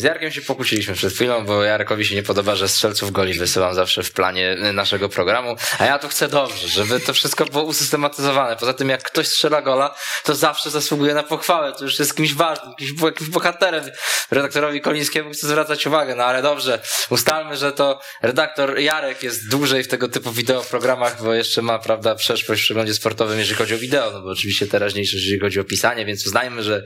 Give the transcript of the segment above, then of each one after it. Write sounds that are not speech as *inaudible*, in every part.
Z Jarkiem się pokłóciliśmy przed chwilą, bo Jarkowi się nie podoba, że strzelców goli wysyłam zawsze w planie naszego programu, a ja to chcę dobrze, żeby to wszystko było usystematyzowane. Poza tym, jak ktoś strzela gola, to zawsze zasługuje na pochwałę. To już jest kimś ważnym, kimś, jakimś bohaterem. Redaktorowi Kolińskiemu chcę zwracać uwagę, no ale dobrze, ustalmy, że to redaktor Jarek jest dłużej w tego typu wideo programach, bo jeszcze ma, prawda, przeszłość w przeglądzie sportowym, jeżeli chodzi o wideo, no bo oczywiście teraźniejszość, jeżeli chodzi o pisanie, więc uznajmy, że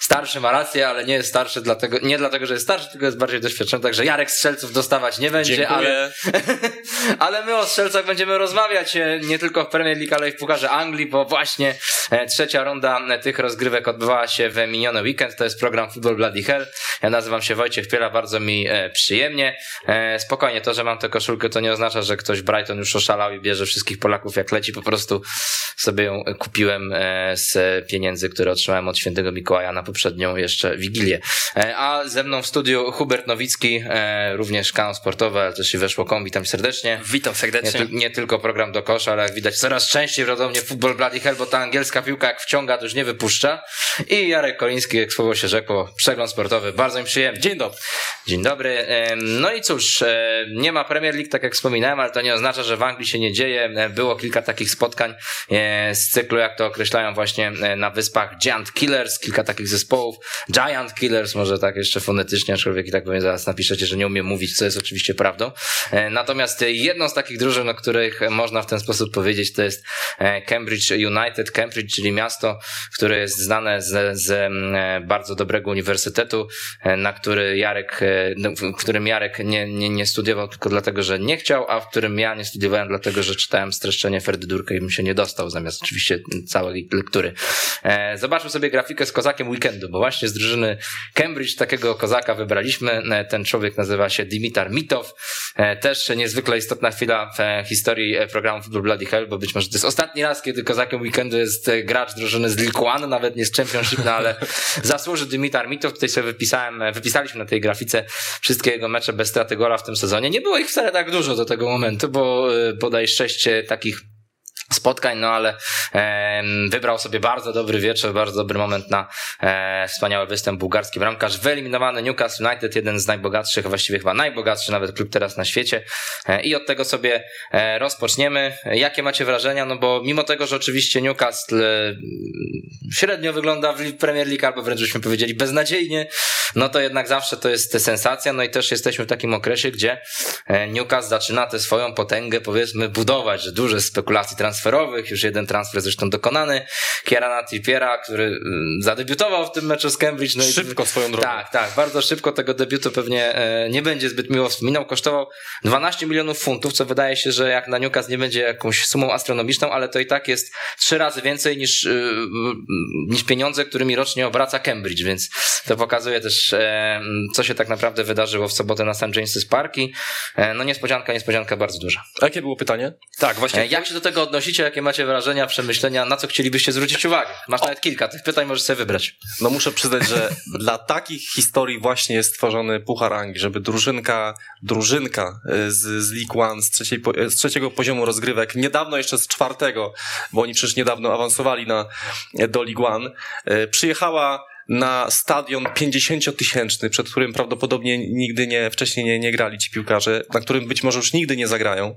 starszy ma rację, ale nie jest starszy dlatego, nie dlatego, że jest starszy, tylko jest bardziej doświadczony, także Jarek Strzelców dostawać nie będzie, Dziękuję. ale, *laughs* ale my o Strzelcach będziemy rozmawiać e, nie tylko w Premier League, ale i w Pucharze Anglii, bo właśnie e, trzecia runda e, tych rozgrywek odbywała się w miniony weekend, to jest program Football Bloody Hell. Ja nazywam się Wojciech Piela, bardzo mi przyjemnie. Spokojnie, to, że mam tę koszulkę, to nie oznacza, że ktoś Brighton już oszalał i bierze wszystkich Polaków jak leci, po prostu sobie ją kupiłem z pieniędzy, które otrzymałem od świętego Mikołaja na poprzednią jeszcze Wigilię. A ze mną w studiu Hubert Nowicki, e, również kanał sportowy, ale też i weszło kom, witam serdecznie. Witam Nie, serdecznie. ty, nie tylko program do kosza, ale jak widać coraz częściej rodzą mnie Football Bloody Hell, bo ta angielska piłka jak wciąga, to już nie wypuszcza. I Jarek Koliński, jak słowo się rzekło, przegląd sportowy, bardzo mi przyjemnie. Dzień dobry. Dzień dobry. Em, No i cóż, e, nie ma Premier League, tak jak wspominałem, ale to nie oznacza, że w Anglii się nie dzieje. E, Było kilka takich spotkań e, z cyklu, jak to określają właśnie e, na wyspach Giant Killers, kilka takich zespołów. Giant Killers, może tak jeszcze fonetycznie, aczkolwiek i tak pewnie zaraz napiszecie, że nie umiem mówić, co jest oczywiście prawdą. E, Natomiast e, jedną z takich drużyn, o których można w ten sposób powiedzieć, to jest e, Cambridge United. Cambridge, czyli miasto, które jest znane z, z bardzo dobrego uniwersytetu, na który Jarek, no, w którym Jarek nie, nie, nie studiował tylko dlatego, że nie chciał, a w którym ja nie studiowałem dlatego, że czytałem streszczenie Ferdydurka i bym się nie dostał zamiast oczywiście całej lektury. Zobaczmy sobie grafikę z kozakiem weekendu, bo właśnie z drużyny Cambridge takiego kozaka wybraliśmy. E, Ten człowiek nazywa się Dimitar Mitow. E, Też niezwykle istotna chwila w e, historii programu Football Bloody Hell, bo być może to jest ostatni raz, kiedy kozakiem weekendu jest gracz drużyny z League One, nawet nie z Championship, no ale *laughs* zasłuży Dimitar Mitow. Tutaj sobie wypisałem, wypisaliśmy na tej grafice wszystkie jego mecze bez straty gola w tym sezonie. Nie było ich wcale tak dużo do tego momentu, bo bodaj sześć takich spotkań, no ale em, wybrał sobie bardzo dobry wieczór, bardzo dobry moment na e, wspaniały występ bułgarski bramkarz. Wyeliminowany Newcastle United, jeden z najbogatszych, właściwie chyba najbogatszy nawet klub teraz na świecie e, i od tego sobie e, rozpoczniemy. Jakie macie wrażenia? No bo mimo tego, że oczywiście Newcastle e, średnio wygląda w Premier League, albo wręcz byśmy powiedzieli beznadziejnie, no to jednak zawsze to jest sensacja, no i też jesteśmy w takim okresie, gdzie e, Newcastle zaczyna tę swoją potęgę powiedzmy budować, że duże spekulacji transferowych, już jeden transfer zresztą dokonany, Kierana Trippiera, który mm, zadebiutował w tym meczu z Cambridge. No i- Szybko swoją drogą. Tak, tak, bardzo szybko tego debiutu pewnie e, nie będzie zbyt miło wspominał. Kosztował 12 milionów funtów, co wydaje się, że jak na Newcastle nie będzie jakąś sumą astronomiczną, ale to i tak jest trzy razy więcej niż, e, niż pieniądze, którymi rocznie obraca Cambridge, więc to pokazuje też, e, co się tak naprawdę wydarzyło w sobotę na St. James's Park i no niespodzianka, niespodzianka bardzo duża. A Jakie było pytanie? Tak, właśnie. Jak się do tego Jakie macie wrażenia, przemyślenia? Na co chcielibyście zwrócić uwagę? Masz nawet kilka tych pytań, możesz sobie wybrać. No muszę przyznać, że *laughs* dla takich historii właśnie jest stworzony Puchar Anglii, żeby drużynka, drużynka y, z, z League One, z, trzeciej, z trzeciego poziomu rozgrywek, niedawno jeszcze z czwartego, bo oni przecież niedawno awansowali na, do League One, y, przyjechała na stadion 50-tysięczny, przed którym prawdopodobnie nigdy nie, wcześniej nie, nie grali ci piłkarze, na którym być może już nigdy nie zagrają,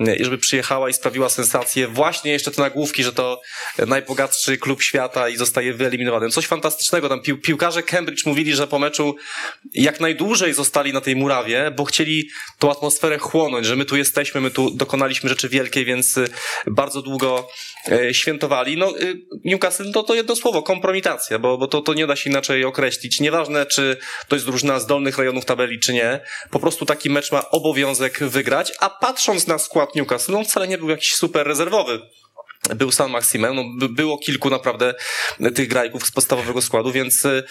y, i żeby przyjechała i sprawiła sensację, właśnie jeszcze te nagłówki, że to najbogatszy klub świata i zostaje wyeliminowany. Coś fantastycznego. Tam pił, piłkarze Cambridge mówili, że po meczu jak najdłużej zostali na tej murawie, bo chcieli tą atmosferę chłonąć, że my tu jesteśmy, my tu dokonaliśmy rzeczy wielkiej, więc y, bardzo długo e, świętowali. No, Newcastle to, to jedno słowo, kompromitacja, bo, bo to, to nie da się inaczej określić. Nieważne, czy to jest drużyna z dolnych rejonów tabeli, czy nie. Po prostu taki mecz ma obowiązek wygrać, a patrząc na skład Newcastle, no wcale nie był jakiś super rezerwowy był San Maximem, no, by- było kilku naprawdę tych grajków z podstawowego składu, więc e,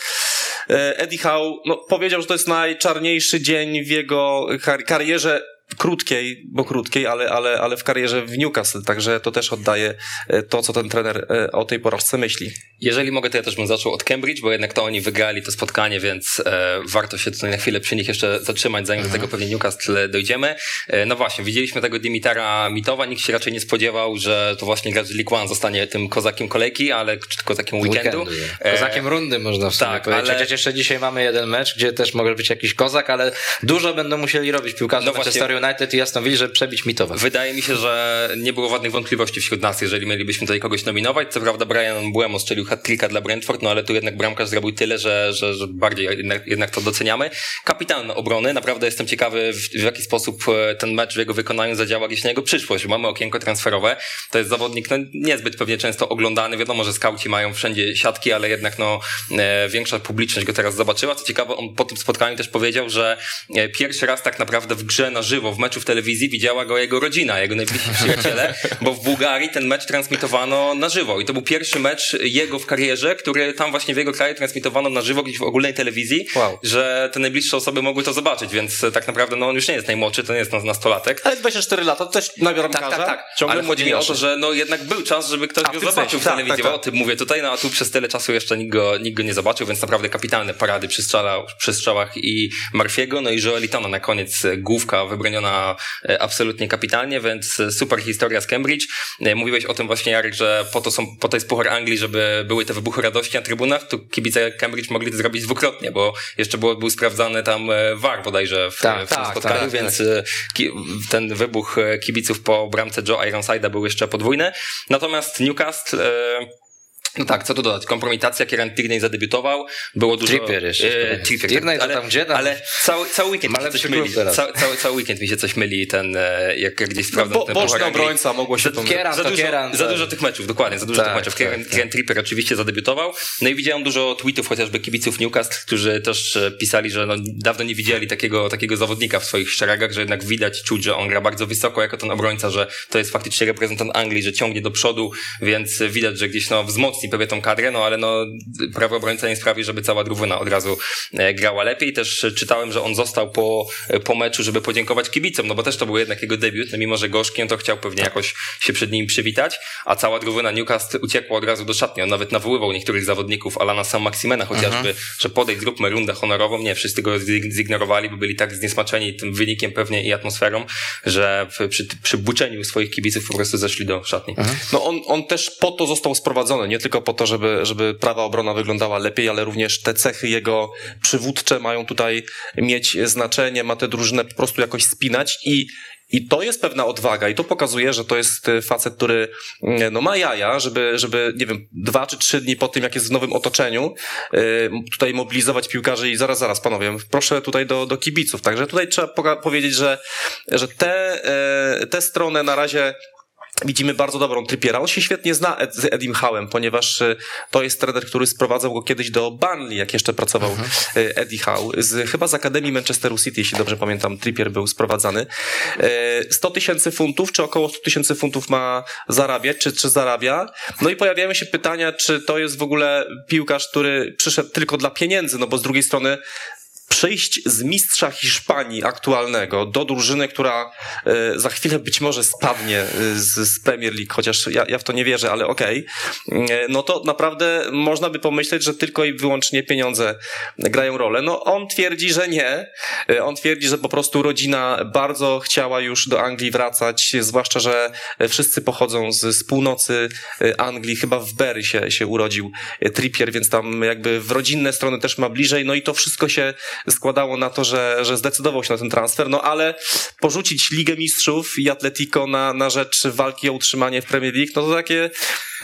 Eddie Howe no, powiedział, że to jest najczarniejszy dzień w jego kar- karierze krótkiej, bo krótkiej, ale, ale, ale w karierze w Newcastle, także to też oddaje e, to, co ten trener e, o tej porażce myśli. Jeżeli mogę, to ja też bym zaczął od Cambridge, bo jednak to oni wygrali to spotkanie, więc e, warto się tutaj na chwilę przy nich jeszcze zatrzymać, zanim mhm. do tego pewnie Newcastle dojdziemy. E, no właśnie, widzieliśmy tego Dimitara Mitowa, nikt się raczej nie spodziewał, że to właśnie gracz League One zostanie tym kozakiem kolejki, ale czy kozakiem weekendu. weekendu kozakiem rundy można w sumie tak, powiedzieć. Ale... Chociaż jeszcze dzisiaj mamy jeden mecz, gdzie też może być jakiś kozak, ale dużo będą musieli robić piłkarze no Manchester United i Aston Villa, żeby przebić Mitowa. Wydaje mi się, że nie było żadnych wątpliwości wśród nas, jeżeli mielibyśmy tutaj kogoś nominować. Co prawda Brian Buemo strzelił hat dla Brentford, no ale tu jednak bramkarz zrobił tyle, że, że, że bardziej jednak, jednak to doceniamy. Kapitan obrony, naprawdę jestem ciekawy w, w jaki sposób e, ten mecz w jego wykonaniu zadziała gdzieś na jego przyszłość. Mamy okienko transferowe, to jest zawodnik no, niezbyt pewnie często oglądany, wiadomo, że skauci mają wszędzie siatki, ale jednak no, e, większa publiczność go teraz zobaczyła. Co ciekawe, on po tym spotkaniu też powiedział, że e, pierwszy raz tak naprawdę w grze na żywo, w meczu w telewizji widziała go jego rodzina, jego najbliżsi *laughs* przyjaciele, bo w Bułgarii ten mecz transmitowano na żywo i to był pierwszy mecz jego w karierze, który tam właśnie w jego kraju transmitowano na żywo gdzieś w ogólnej telewizji, wow. że te najbliższe osoby mogły to zobaczyć, więc tak naprawdę no on już nie jest najmłodszy, to nie jest nastolatek. Ale 24 lata to też nabiorą tak, tak, tak. Ciągle Ale chodzi mi o to, że no jednak był czas, żeby ktoś A, go zobaczył w tak, telewizji. Tak, tak. O tym mówię tutaj, no a tu przez tyle czasu jeszcze nikt go, nikt go nie zobaczył, więc naprawdę kapitalne parady przy, strzała, przy strzałach i Marfiego, no i Joelitona na koniec e, główka wybroniona e, absolutnie kapitalnie, więc e, super historia z Cambridge. Mówiłeś o tym właśnie, Jarek, że po to są, po to jest Puchar Anglii, żeby były te wybuchy radości na trybunach, tu kibice Cambridge mogli to zrobić dwukrotnie, bo jeszcze było, był sprawdzany tam VAR bodajże w, tak, w tym tak, spotkaniu, tak, więc tak. ten wybuch kibiców po bramce Joe Ironside'a był jeszcze podwójny. Natomiast Newcastle no tak, co tu dodać? Kompromitacja, Kieran Tierney zadebiutował, było dużo... Trippier jeszcze. E, Trippier, Tierney ale, tam gdzie tam? Ale cały, cały weekend mi się coś myli. Cały, cały, cały weekend mi się coś myli, ten, e, jak, jak gdzieś sprawdzam no, bo, ten Boczny obrońca, mogło się to Kieran, za, dużo, Kieran, za dużo tych meczów, dokładnie, za dużo tak, tych meczów. Kieran, tak, Kieran Trippier oczywiście zadebiutował. No i widziałem dużo tweetów chociażby kibiców Newcastle, którzy też e, pisali, że no, dawno nie widzieli takiego, takiego zawodnika w swoich szeregach, że jednak widać, czuć, że on gra bardzo wysoko jako ten obrońca, że to jest faktycznie reprezentant Anglii, że ciągnie do przodu, więc widać, że gdzieś no, wzmocni pewnie tą kadrę, no ale no, prawo obrońca nie sprawi, żeby cała drużyna od razu e, grała lepiej. Też czytałem, że on został po, po meczu, żeby podziękować kibicom, no bo też to był jednak jego debiut, no mimo, że gorzki, to chciał pewnie jakoś się przed nim przywitać, a cała drużyna Newcastle uciekła od razu do szatni. On nawet nawoływał niektórych zawodników, Alana Sam Maximena chociażby, mhm. że podejdź, zróbmy rundę honorową. Nie, wszyscy go zignorowali, bo byli tak zniesmaczeni tym wynikiem pewnie i atmosferą, że przy, przy buczeniu swoich kibiców po prostu zeszli do szatni. Mhm. No on, on też po to został sprowadzony, nie tylko po to, żeby, żeby prawa obrona wyglądała lepiej, ale również te cechy jego przywódcze mają tutaj mieć znaczenie, ma tę drużynę po prostu jakoś spinać i i to jest pewna odwaga i to pokazuje, że to jest facet, który no, ma jaja, żeby, żeby, nie wiem, dwa czy trzy dni po tym, jak jest w nowym otoczeniu, tutaj mobilizować piłkarzy i zaraz, zaraz, panowie, proszę tutaj do, do kibiców. Także tutaj trzeba powiedzieć, że, że te, e, te stronę na razie widzimy bardzo dobrą trypiera. On się świetnie zna z Edim Howem, ponieważ y, to jest trener, który sprowadzał go kiedyś do Burnley, jak jeszcze pracował mhm. Y, Eddie Howe. Z, chyba z Akademii Manchesteru City, jeśli dobrze pamiętam, Trippier był sprowadzany. 100 y, tysięcy funtów, czy około 100 tysięcy funtów ma zarabiać, czy, czy zarabia. No i pojawiają się pytania, czy to jest w ogóle piłkarz, który przyszedł tylko dla pieniędzy, no bo z drugiej strony przejść z mistrza Hiszpanii aktualnego do drużyny, która e, za chwilę być może spadnie e, z, z Premier League, chociaż ja, ja w to nie wierzę, ale okej, okay, no to naprawdę można by pomyśleć, że tylko i wyłącznie pieniądze grają rolę. No on twierdzi, że nie. E, on twierdzi, że po prostu rodzina bardzo chciała już do Anglii wracać, zwłaszcza, że wszyscy pochodzą z, z północy Anglii, chyba w Berry się, się urodził Trippier, więc tam jakby w rodzinne strony też ma bliżej, no i to wszystko się składało na to, że, że zdecydował się na ten transfer, no ale porzucić Ligę Mistrzów i Atletico na, na rzecz walki o utrzymanie w Premier League, no to takie,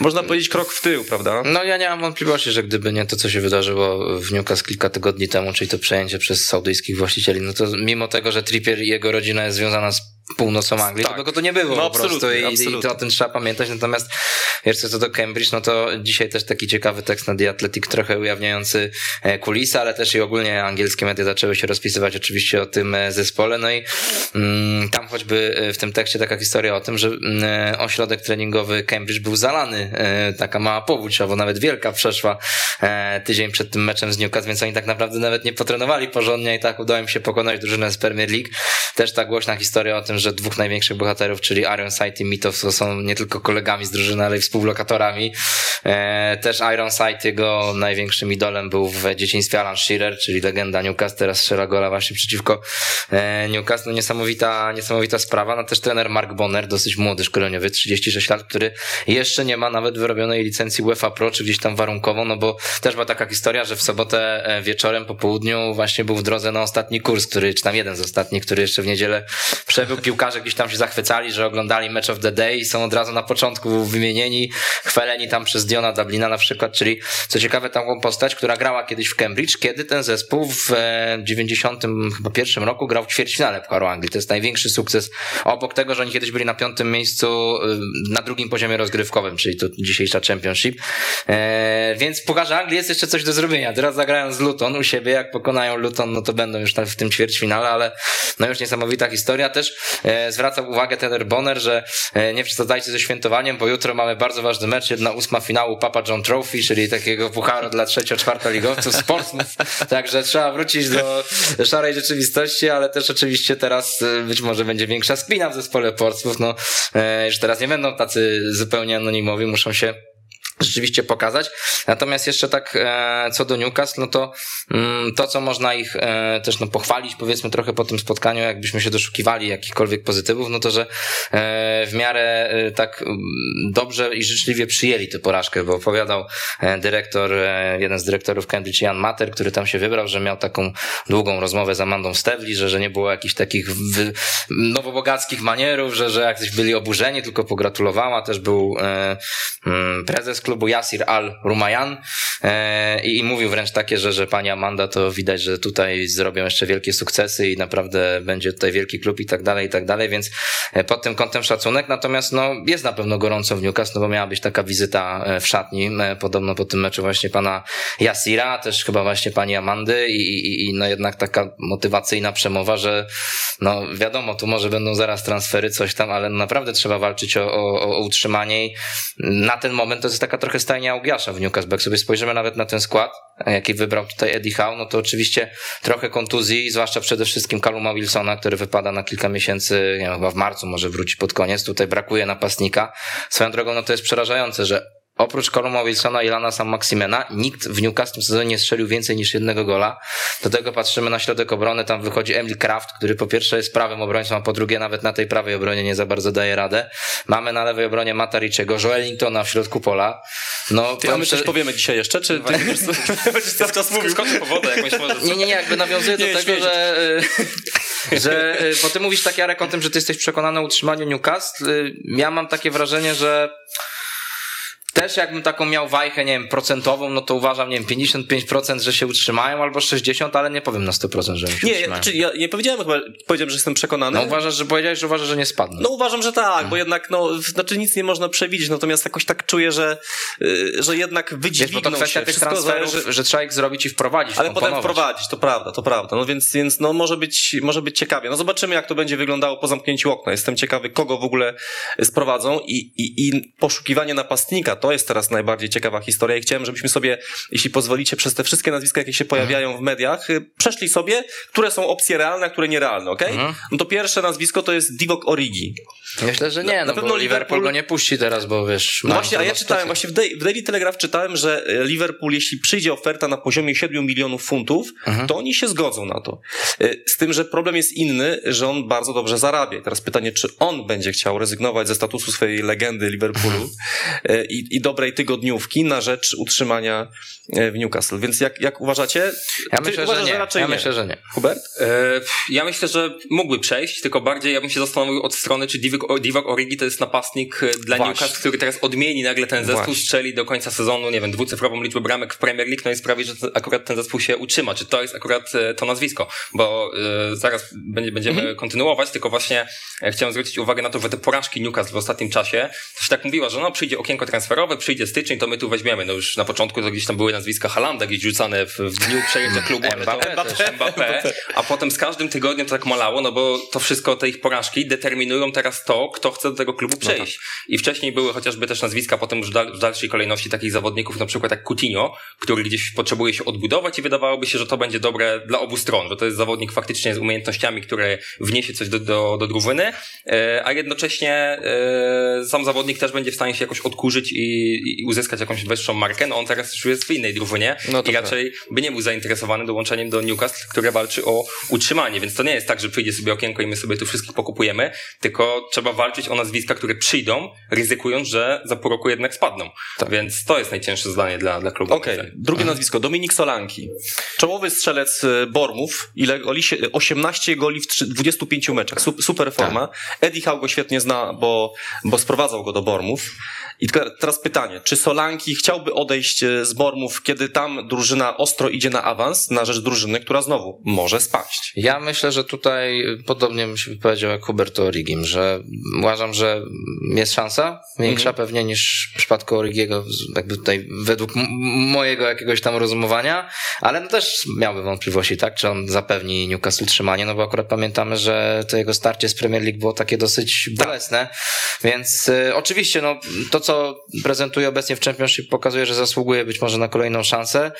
można powiedzieć, krok w tył, prawda? No ja nie mam wątpliwości, że gdyby nie to, co się wydarzyło w Newcastle kilka tygodni temu, czyli to przejęcie przez saudyjskich właścicieli, no to mimo tego, że Trippier i jego rodzina jest związana z północą Anglii, tak. to go to nie było no, po prostu i, i to o tym trzeba pamiętać. Natomiast jeszcze co do Cambridge, no to dzisiaj też taki ciekawy tekst na The Athletic, trochę ujawniający e, kulisy, ale też i ogólnie angielskie media zaczęły się rozpisywać oczywiście o tym e, zespole. No i mm, tam choćby e, w tym tekście taka historia o tym, że mm, ośrodek treningowy Cambridge był zalany. Taka mała powódź, albo nawet wielka przeszła tydzień przed tym meczem z Newcastle, więc oni tak naprawdę nawet nie potrenowali porządnie i tak udało im się pokonać drużynę z Premier League. Też ta głośna historia o tym, że dwóch największych bohaterów, czyli Ironside i Mitow, to są nie tylko kolegami z drużyny, ale i współlokatorami. Też Ironside, jego największym idolem był w dzieciństwie Alan Shearer, czyli legenda Newcastle, teraz strzela gola właśnie przeciwko e, Newcastle. No niesamowita, niesamowita sprawa. No też trener Mark Bonner, dosyć młody szkoleniowy, 36 lat, który jeszcze nie ma nawet wyrobionej licencji UEFA Pro, czy gdzieś tam warunkową, no bo też była taka historia, że w sobotę e, wieczorem po południu właśnie był w drodze na ostatni kurs, który, czy tam jeden z ostatnich, który jeszcze w niedzielę przebył. Piłkarze gdzieś tam się zachwycali, że oglądali Match of the Day i są od razu na początku wymienieni, chwaleni tam przez Diona Dublina na przykład, czyli co ciekawe taką postać, która grała kiedyś w Cambridge, kiedy ten zespół w 91 e, roku grał w ćwierćfinale Pucharu Anglii. To jest największy sukces obok tego, że oni kiedyś byli na piątym miejscu e, na drugim poziomie rozgrywkowym, czyli to dzisiejsza Championship. E, więc Pucharze Anglii jest jeszcze coś do zrobienia. Teraz zagrają z Luton u siebie, jak pokonają Luton, no to będą już w tym ćwierćfinale, ale no już niesamowita historia. Też zwracał uwagę Teller Bonner, że nie przesadzajcie ze świętowaniem, bo jutro mamy bardzo ważny mecz, jedna ósma finału Papa John Trophy, czyli takiego pucharu dla trzecio-czwarta ligowców z Portsmouth. *laughs* Także trzeba wrócić do szarej rzeczywistości, ale też oczywiście teraz e, być może będzie większa spina w zespole Portsmouth. No, e, już teraz nie będą tacy zupełnie anonimowi, muszą się rzeczywiście pokazać. Natomiast jeszcze tak e, co do Newcastle, no to mm, to, co można ich e, też no, pochwalić, powiedzmy trochę po tym spotkaniu, jakbyśmy się doszukiwali jakichkolwiek pozytywów, no to, że e, w miarę tak dobrze i życzliwie przyjęli tę porażkę, bo opowiadał dyrektor, jeden z dyrektorów Cambridge, Jan Mater, który tam się wybrał, że miał taką długą rozmowę z Amandą Stewli, że, że nie było jakichś takich wy, nowobogackich manierów, że, że jakoś byli oburzeni, tylko pogratulowała. Też był prezes klubu Yasir Al-Rumayan e, i, i mówił wręcz takie, że, że pani Amanda to widać, że tutaj zrobią jeszcze wielkie sukcesy i naprawdę będzie tutaj wielki klub i tak dalej, i tak dalej, więc e, pod tym kątem szacunek, natomiast no jest na pewno gorąco w Newcastle, no bo miała być taka wizyta e, w szatni, podobno po tym meczu właśnie pana Yasira, też chyba właśnie pani Amandy i, i, i no jednak taka motywacyjna przemowa, że no wiadomo, tu może będą zaraz transfery, coś tam, ale naprawdę trzeba walczyć o, o, o utrzymanie i na ten moment to jest taka trochę stajnia Ugiasza w Newcastle. Jak sobie spojrzymy nawet na ten skład, jaki wybrał tutaj Eddie Howe, no to oczywiście trochę kontuzji, zwłaszcza przede wszystkim Kaluma Wilsona, który wypada na kilka miesięcy, nie wiem, chyba w marcu może wróci pod koniec. Tutaj brakuje napastnika. Swoją drogą, no to jest przerażające, że Oprócz Columa Wilsona i Lana Sam Maximena, nikt w Newcastle w sezonie nie strzelił więcej niż jednego gola. Do tego patrzymy na środek obrony, tam wychodzi Emil Kraft, który po pierwsze jest prawym obrońcą, a po drugie nawet na tej prawej obronie nie za bardzo daje radę. Mamy na lewej obronie Matariczego, Joelingtona w środku pola. No, ty, a my coś powiemy dzisiaj jeszcze, czy ty *laughs* będziesz cały czas mówił? Skoczę powodę jakąś może. Nie, nie, nie, jakby nawiązuję do tego, że, *laughs* że, bo ty mówisz tak Jarek o tym, że ty jesteś przekonany o utrzymaniu Newcastle. Ja mam takie wrażenie, że też jakbym taką miał wajchę, nie wiem, procentową, no to uważam, nie wiem, 55%, że się utrzymają, albo 60%, ale nie powiem na 100%, że się nie, utrzymają. Nie, czyli ja nie powiedziałem chyba, powiedziałem, że jestem przekonany. No uważasz, że powiedziałeś, że uważasz, że nie spadną. No uważam, że tak, hmm. bo jednak, no, znaczy nic nie można przewidzieć, natomiast jakoś tak czuję, że, yy, że jednak wydźwigną Wiesz, bo to kwestia się. tych transferów, że, że, trzeba ich zrobić i wprowadzić, Ale potem wprowadzić, to prawda, to prawda. No więc, więc no może być, może być ciekawie. No zobaczymy, jak to będzie wyglądało po zamknięciu okna. Jestem ciekawy, kogo w ogóle sprowadzą i, i, i poszukiwanie napastnika, to jest teraz najbardziej ciekawa historia i chciałem, żebyśmy sobie, jeśli pozwolicie, przez te wszystkie nazwiska, jakie się pojawiają w mediach, y, przeszli sobie, które są opcje realne, a które nierealne, okej? Okay? No to pierwsze nazwisko to jest Divok Origi. Myślę, że nie, no, na pewno Liverpool, Liverpool go nie puści teraz, bo wiesz... No właśnie, a ja czytałem, właśnie w, w Daily Telegraph czytałem, że y, Liverpool, jeśli przyjdzie oferta na poziomie 7 milionów funtów, mhm. to oni się zgodzą na to. Y, z tym, że problem jest inny, że on bardzo dobrze zarabia. Teraz pytanie, czy on będzie chciał rezygnować ze statusu swojej legendy Liverpoolu i, i dobrej tygodniówki na rzecz utrzymania w Newcastle. Więc jak, jak uważacie? Ja myślę, uważasz, że nie. Że ja nie. myślę, że nie. Hubert? E, ja myślę, że mógłby przejść, tylko bardziej ja bym się zastanowił od strony, czy Divock, Divock Origi to jest napastnik dla Właśnie. Newcastle, który teraz odmieni nagle ten zespół, Właśnie. strzeli do końca sezonu, nie wiem, dwucyfrową liczbę bramek w Premier League, no i sprawi, że akurat ten zespół się utrzyma. Czy to jest akurat to nazwisko? Bo zaraz będzie, będziemy mhm. kontynuować, tylko właśnie chciałem zwrócić uwagę na to, że te porażki Newcastle w ostatnim czasie, to się tak mówiła, że no przyjdzie okienko transferowe, przyjdzie styczeń, to my tu weźmiemy. No już na początku to gdzieś tam były nazwiska Halanda gdzieś rzucane w, w dniu przejęcia klubu, ale to Mbappé, Mbappé, a potem z każdym tygodniem to tak malało, no bo to wszystko, te ich porażki determinują teraz to, kto chce do tego klubu no przejść. No tak. I wcześniej były chociażby też nazwiska potem już w dalszej kolejności takich zawodników, na przykład jak Coutinho, który gdzieś potrzebuje się odbudować i wydawałoby się, że to będzie dobre dla obu stron, że to jest zawodnik faktycznie z umiejętnościami, które wniesie coś do, do, do drużyny, e, a jednocześnie e, sam zawodnik też będzie w stanie się jakoś odkurzyć i, i uzyskać jakąś wyższą markę. No on teraz już jest w innej drużynie no i raczej tak. by nie był zainteresowany dołączeniem do Newcastle, które walczy o utrzymanie, więc to nie jest tak, że przyjdzie sobie okienko i my sobie tu wszystkich pokupujemy, tylko trzeba walczyć o nazwiska, które przyjdą, ryzykując, że za pół roku jednak spadną. Tak. Więc to jest najcięższe zdanie dla, dla klubu. Okej, okay. drugie nazwisko, Dominik Solanki. Czołowy strzelec e, Bormów, ile goli? 18 goli w 25 meczach. Super forma. Tak. Eddie Howe go świetnie zna, bo, bo sprowadzał go do Bormów. I teraz pytanie, czy Solanki chciałby odejść e, z Bormów, kiedy tam drużyna ostro idzie na awans, na rzecz drużyny, która znowu może spaść? Ja myślę, że tutaj podobnie bym się wypowiedział jak Huberto Origim, że uważam, że jest szansa, większa mhm. pewnie niż w przypadku Origiego, jakby tutaj według mojego jakiegoś tam rozumowania, ale no też miałby wątpliwości, tak, czy on zapewni Newcastle utrzymanie, no bo akurat pamiętamy, że to jego starcie z Premier League było takie dosyć bolesne, więc y, oczywiście, no to co prezentuje obecnie w Championship pokazuje, że zasługuje być może na kolejną szansę.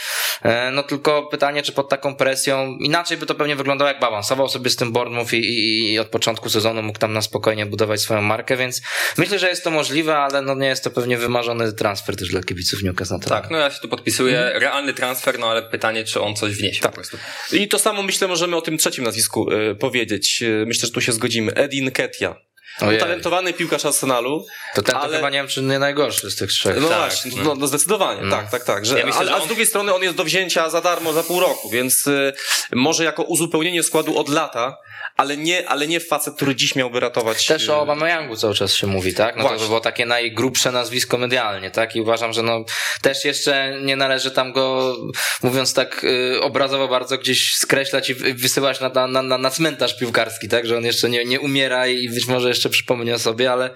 E, no tylko pytanie, czy pod taką presją, inaczej by to pewnie wyglądało jak balansował sobie z tym Bournemouth i, i, i od początku sezonu mógł tam na spokojnie budować swoją markę, więc myślę, że jest to możliwe, ale no nie jest to pewnie wymarzony transfer też dla kibiców Newcastle. Tak, no ja się tu podpisuję. Mhm. Realny transfer, no ale pytanie, czy on coś wniesie tak. po prostu. I to samo myślę możemy o tym trzecim nazwisku y, powiedzieć. E, myślę, że tu się zgodzimy. Edin Ketia. Utalentowany piłkarz Arsenalu. To ten ale... to chyba nie wiem, czy nie najgorszy z tych trzech. No tak, właśnie, no, no zdecydowanie, no. tak, tak, tak. Że, ja myślę, ale, on... A z drugiej strony on jest do wzięcia za darmo za pół roku, więc y, może jako uzupełnienie składu od lata ale nie, ale nie facet, który dziś miałby ratować. Też o Obameyangu cały czas się mówi, tak? No Właśnie. to by było takie najgrubsze nazwisko medialnie, tak? I uważam, że no też jeszcze nie należy tam go, mówiąc tak y, obrazowo bardzo gdzieś skreślać i wysyłać na, na, na, na cmentarz piłkarski, tak? Że on jeszcze nie, nie umiera i być może jeszcze przypomni o sobie, ale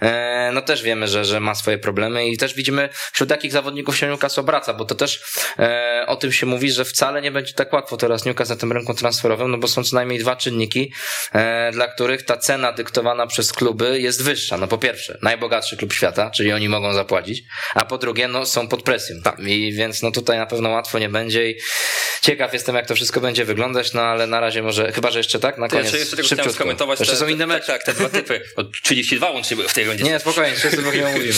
e, no też wiemy, że, że ma swoje problemy i też widzimy wśród jakich zawodników się Newcastle obraca, bo to też e, o tym się mówi, że wcale nie będzie tak łatwo teraz Newcastle na tym rynku transferowym, no bo są co najmniej dwa czynniki, e, dla których ta cena dyktowana przez kluby jest wyższa. No po pierwsze, najbogatszy klub świata, czyli oni mogą zapłacić, a po drugie, no są pod presją. Tak. I więc no tutaj na pewno łatwo nie będzie i ciekaw jestem, jak to wszystko będzie wyglądać, no ale na razie może, chyba, że jeszcze tak, na koniec. Ja jeszcze tego chciałem skomentować. Jeszcze te, są inne mecze. Tak, te dwa typy. O 32 łącznie były w tej rundzie. Nie, spokojnie, wszyscy nie mówimy.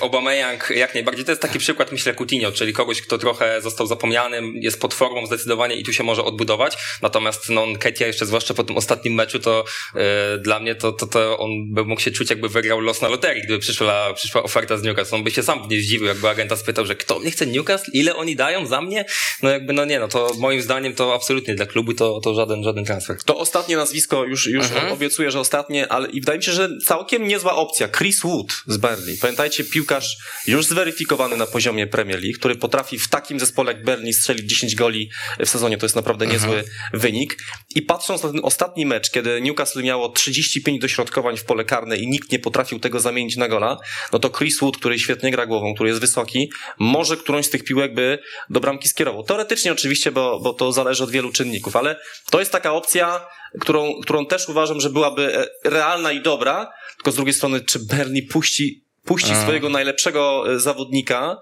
Aubameyang *laughs* jak najbardziej. To jest taki przykład, myślę, Coutinho, czyli kogoś, kto trochę został zapomnianym, jest pod formą zdecydowanie i tu się może odbudować. Natomiast no, Ketia jeszcze zwłaszcza po tym ostatnim meczu, to e, dla mnie to, to, to on by mógł się czuć, jakby wygrał los na loterii, gdyby przyszła, przyszła oferta z Newcastle. On by się sam nie zdziwił, jakby agenta spytał, że kto mnie chce Newcastle? Ile oni dają za mnie? No jakby, no nie, no to moim zdaniem to absolutnie dla klubu to, to żaden, żaden transfer. To ostatnie nazwisko, już, już mhm. obiecuję, że ostatnie, ale i wydaje mi się, że całkiem niezła opcja. Chris Wood z Burnley. Pamiętajcie, piłkarz już zweryfikowany na poziomie Premier League, który potrafi w takim zespole jak Burnley strzelić 10 goli w sezonie. To jest naprawdę niezły mhm. wynik. I patrząc na ten ostatni mecz, kiedy Newcastle miało 35 dośrodkowań w pole karne i nikt nie potrafił tego zamienić na gola, no to Chris Wood, który świetnie gra głową, który jest wysoki, może którąś z tych piłek by do bramki skierował. Teoretycznie oczywiście, bo, bo to zależy od wielu czynników, ale to jest taka opcja, którą, którą też uważam, że byłaby e, realna i dobra, tylko z drugiej strony, czy Bernie puści puści swojego najlepszego e, zawodnika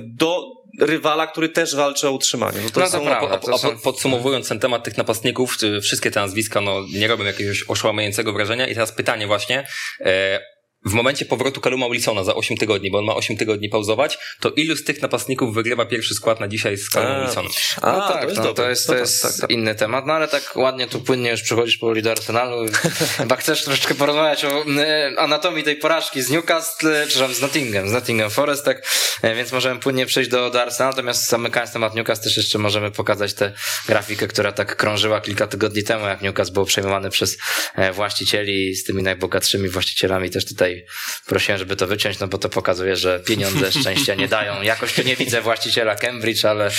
do rywala, który też walczy o utrzymanie. No to, no są, prawda. Podsumowując ten temat tych napastników, wszystkie te nazwiska no, nie robią jakiegoś oszałamiającego wrażenia i teraz pytanie właśnie, e, w momencie powrotu Kaluma Wilsona za 8 tygodni, bo on ma 8 tygodni pauzować, to ilu z tych napastników wygrywa pierwszy skład na dzisiaj z Kalumem Wilsonem? A, no tak, to jest, no, to jest, to jest tak, tak, inny temat, no ale tak ładnie tu płynnie już przychodzisz powoli do Arsenalu. *laughs* Chyba chcesz troszeczkę porozmawiać o e, anatomii tej porażki z Newcastle, przepraszam, z Nottingham, z Nottingham Forest, tak, e, więc możemy płynnie przejść do, do Arsenalu, natomiast zamykając temat Newcastle też jeszcze możemy pokazać tę grafikę, która tak krążyła kilka tygodni temu, jak Newcastle był przejmowany przez e, właścicieli z tymi najbogatszymi właścicielami też tutaj prosiłem, żeby to wyciąć, no bo to pokazuje, że pieniądze szczęścia nie dają. Jakoś tu nie widzę właściciela Cambridge, ale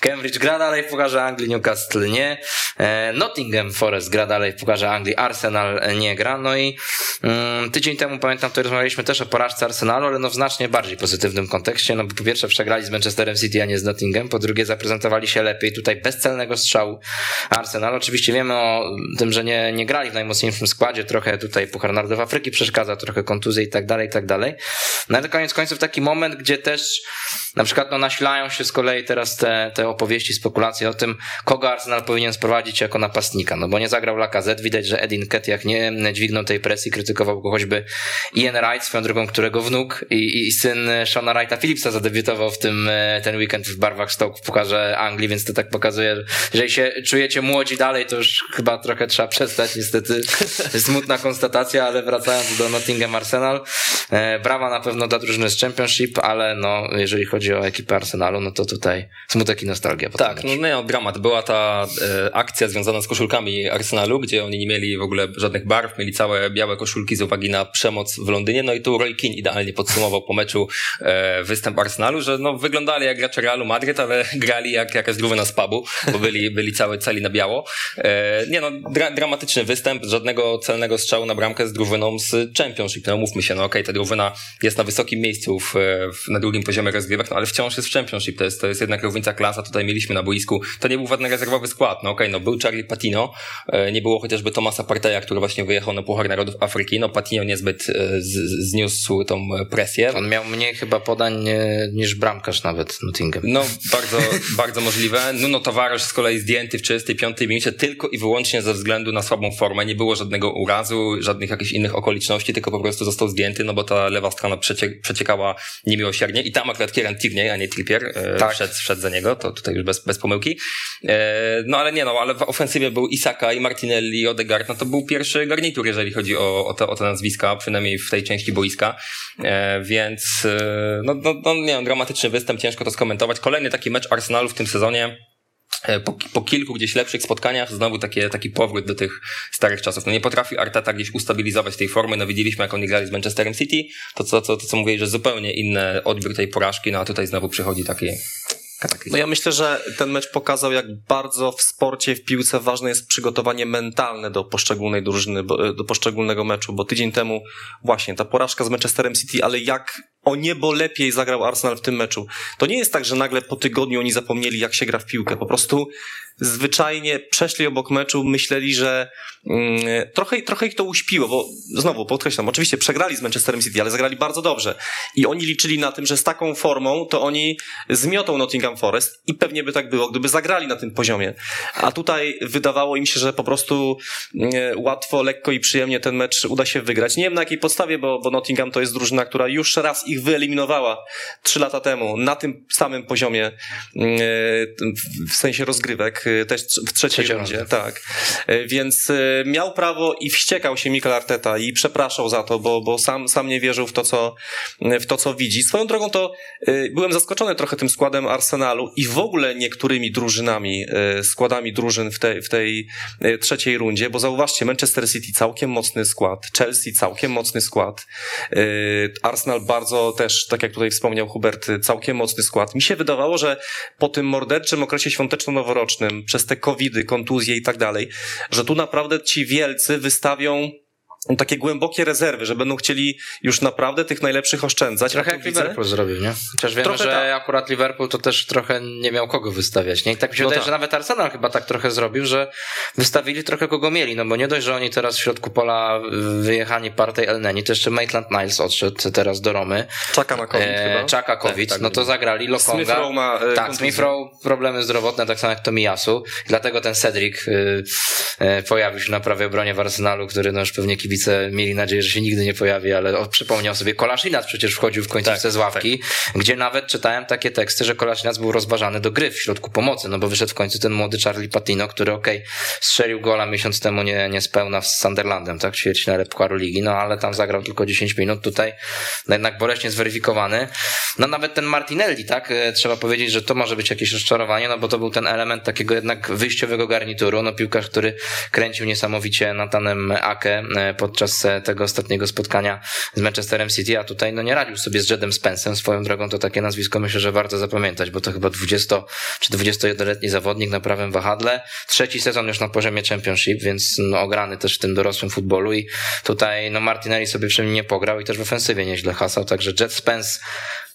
Cambridge gra dalej w Pucharze Anglii, Newcastle nie. E, Nottingham Forest gra dalej w Pucharze Anglii, Arsenal nie gra. No i mm, tydzień temu pamiętam, to rozmawialiśmy też o porażce Arsenalu, ale no w znacznie bardziej pozytywnym kontekście. No bo po pierwsze przegrali z Manchesterem City, a nie z Nottingham. Po drugie zaprezentowali się lepiej. Tutaj bezcelnego strzału Arsenal. Oczywiście wiemy o tym, że nie, nie grali w najmocniejszym składzie. Trochę tutaj Puchar Narodów Afryki przeszkadza, trochę kontuzji i tak dalej, i tak dalej. No ale koniec końców taki moment, gdzie też na przykład no, nasilają się z kolei teraz te, te opowieści, spekulacje o tym, kogo Arsenal powinien sprowadzić jako napastnika. No bo nie zagrał Lacazette, widać, że Edin Ketiach nie dźwignął tej presji, krytykował go choćby Ian Wright, swoją drugą, którego wnuk i, i syn Shona Wrighta Phillipsa zadebiutował w tym e, ten weekend w barwach Stoke w Pucharze Anglii, więc to tak pokazuje, że jeżeli się czujecie młodzi dalej, to już chyba trochę trzeba przestać, niestety *laughs* smutna konstatacja, ale wracając do Nottingham Arsenal, e, brawa na pewno dla drużyny z Championship, ale no, jeżeli chodzi o ekipę Arsenalu, no to tutaj smutek i nostalgia. Tak, no nie, no, dramat. Była ta e, akcja związana z koszulkami Arsenalu, gdzie oni nie mieli w ogóle żadnych barw, mieli całe białe koszulki z uwagi na przemoc w Londynie, no i tu Roy Keane idealnie podsumował po meczu e, występ Arsenalu, że no wyglądali jak gracze Realu Madryt, ale *laughs* grali jak jakaś drużyna z pubu, bo byli, byli całe cali na biało. E, nie no, dra dramatyczny występ, żadnego celnego strzału na bramkę z drużyną z Championship. No mówmy się, no okej, okay, ta drużyna jest na wysokim miejscu w, w, na drugim poziomie rozgrywek, no ale wciąż jest w Championship, to jest, to jest jednak równica klasa, tutaj mieliśmy na boisku, to nie był żaden rezerwowy skład, no okej, okay, no był Charlie Patino, e, nie było chociażby Tomasa Parteja, który właśnie wyjechał na Puchar Narodów Afryki, no Patino niezbyt e, z, zniósł tą presję. On miał mniej chyba podań niż bramkarz nawet Nottingham. No, bardzo, *laughs* bardzo możliwe. Nuno Tavares z kolei zdjęty w 35 minucie tylko i wyłącznie ze względu na słabą formę, nie było żadnego urazu, żadnych jakichś innych okoliczności, tylko po prostu został zdjęty, no bo ta lewa strona przecie, przeciekała niemiłosiernie i tam akurat Kieran Tierney, a nie Trippier, e, tak. wszedł, wszedł za niego, to tutaj już bez, bez pomyłki. E, no ale nie no, ale w ofensywie był Isaka i Martinelli i Odegaard, no to był pierwszy garnitur, jeżeli chodzi o, o, te, o te nazwiska, przynajmniej w tej części boiska, e, więc no, no, no nie wiem, dramatyczny występ, ciężko to skomentować. Kolejny taki mecz Arsenalu w tym sezonie, po, po, kilku gdzieś lepszych spotkaniach znowu takie, taki powrót do tych starych czasów. No nie potrafi Arteta gdzieś ustabilizować tej formy. No widzieliśmy, jak oni grali z Manchesterem City. To co, to, to co że zupełnie inny odbiór tej porażki, no a tutaj znowu przychodzi taki no ja myślę, że ten mecz pokazał, jak bardzo w sporcie, w piłce ważne jest przygotowanie mentalne do poszczególnej drużyny, do poszczególnego meczu, bo tydzień temu właśnie ta porażka z Manchesterem City, ale jak o niebo lepiej zagrał Arsenal w tym meczu. To nie jest tak, że nagle po tygodniu oni zapomnieli, jak się gra w piłkę. Po prostu zwyczajnie przeszli obok meczu, myśleli, że mm, trochę, trochę ich to uśpiło, bo znowu podkreślam, oczywiście przegrali z Manchesterem City, ale zagrali bardzo dobrze. I oni liczyli na tym, że z taką formą to oni zmiotą Nottingham Forest i pewnie by tak było, gdyby zagrali na tym poziomie. A tutaj wydawało im się, że po prostu mm, łatwo, lekko i przyjemnie ten mecz uda się wygrać. Nie wiem na jakiej podstawie, bo, bo Nottingham to jest drużyna, która już raz ich wyeliminowała trzy lata temu na tym samym poziomie mm, w sensie rozgrywek też w trzeciej rundzie, tak. Y, więc y, miał prawo i wściekał się Mikel Arteta i przepraszał za to, bo, bo sam, sam nie wierzył w to, co, w to, co widzi. Swoją drogą to byłem zaskoczony trochę tym składem Arsenalu i w ogóle niektórymi drużynami, składami drużyn w tej, w tej trzeciej rundzie, bo zauważcie, Manchester City całkiem mocny skład, Chelsea całkiem mocny skład, Arsenal bardzo też, tak jak tutaj wspomniał Hubert, całkiem mocny skład. Mi się wydawało, że po tym morderczym okresie świąteczno-noworocznym przez te covidy, kontuzje i tak dalej, że tu naprawdę ci wielcy wystawią takie głębokie rezerwy, że będą chcieli już naprawdę tych najlepszych oszczędzać. Trochę jak widzę... Liverpool zrobił, nie? Chociaż wiemy, trochę że tak. akurat Liverpool to też trochę nie miał kogo wystawiać, nie? I tak mi się no wydaje, tak. że nawet Arsenal chyba tak trochę zrobił, że wystawili trochę kogo mieli, no bo nie dość, że oni teraz w środku pola wyjechani partej Elneni, to jeszcze Maitland Niles odszedł teraz do Romy. Czaka na COVID e, chyba. Czaka COVID, tak, tak, no to zagrali Lokonga. Smith ma e, Tak, Smith problemy zdrowotne, tak samo jak Tomiyasu. Dlatego ten Cedric e, e, pojawił się na prawej obronie w Arsenalu, który no już pewnie kibic kibice mieli nadzieję, że się nigdy nie pojawi, ale o, przypomniał sobie Kolasinac przecież wchodził w końcówce tak, z ławki, tak. gdzie nawet czytałem takie teksty, że Kolasinac był rozważany do gry w środku pomocy, no bo wyszedł w końcu ten młody Charlie Patino, który okej, okay, strzelił gola miesiąc temu nie, nie spełna z Sunderlandem, tak, ćwierćfinale Pucharu Ligi, no ale tam zagrał tylko 10 minut, tutaj no jednak boleśnie zweryfikowany. No nawet ten Martinelli, tak, e, trzeba powiedzieć, że to może być jakieś rozczarowanie, no bo to był ten element takiego jednak wyjściowego garnituru, no piłkarz, który kręcił niesamowicie Natanem Ake e, podczas e, tego ostatniego spotkania z Manchesterem City, a tutaj no nie radził sobie z Jedem Spensem, swoją drogą to takie nazwisko myślę, że warto zapamiętać, bo to chyba 20 czy 21-letni zawodnik na prawym wahadle, trzeci sezon już na poziomie Championship, więc no, ograny też w tym dorosłym futbolu i tutaj no Martinelli sobie przy nie pograł i też w ofensywie nieźle hasał, także Jet Spence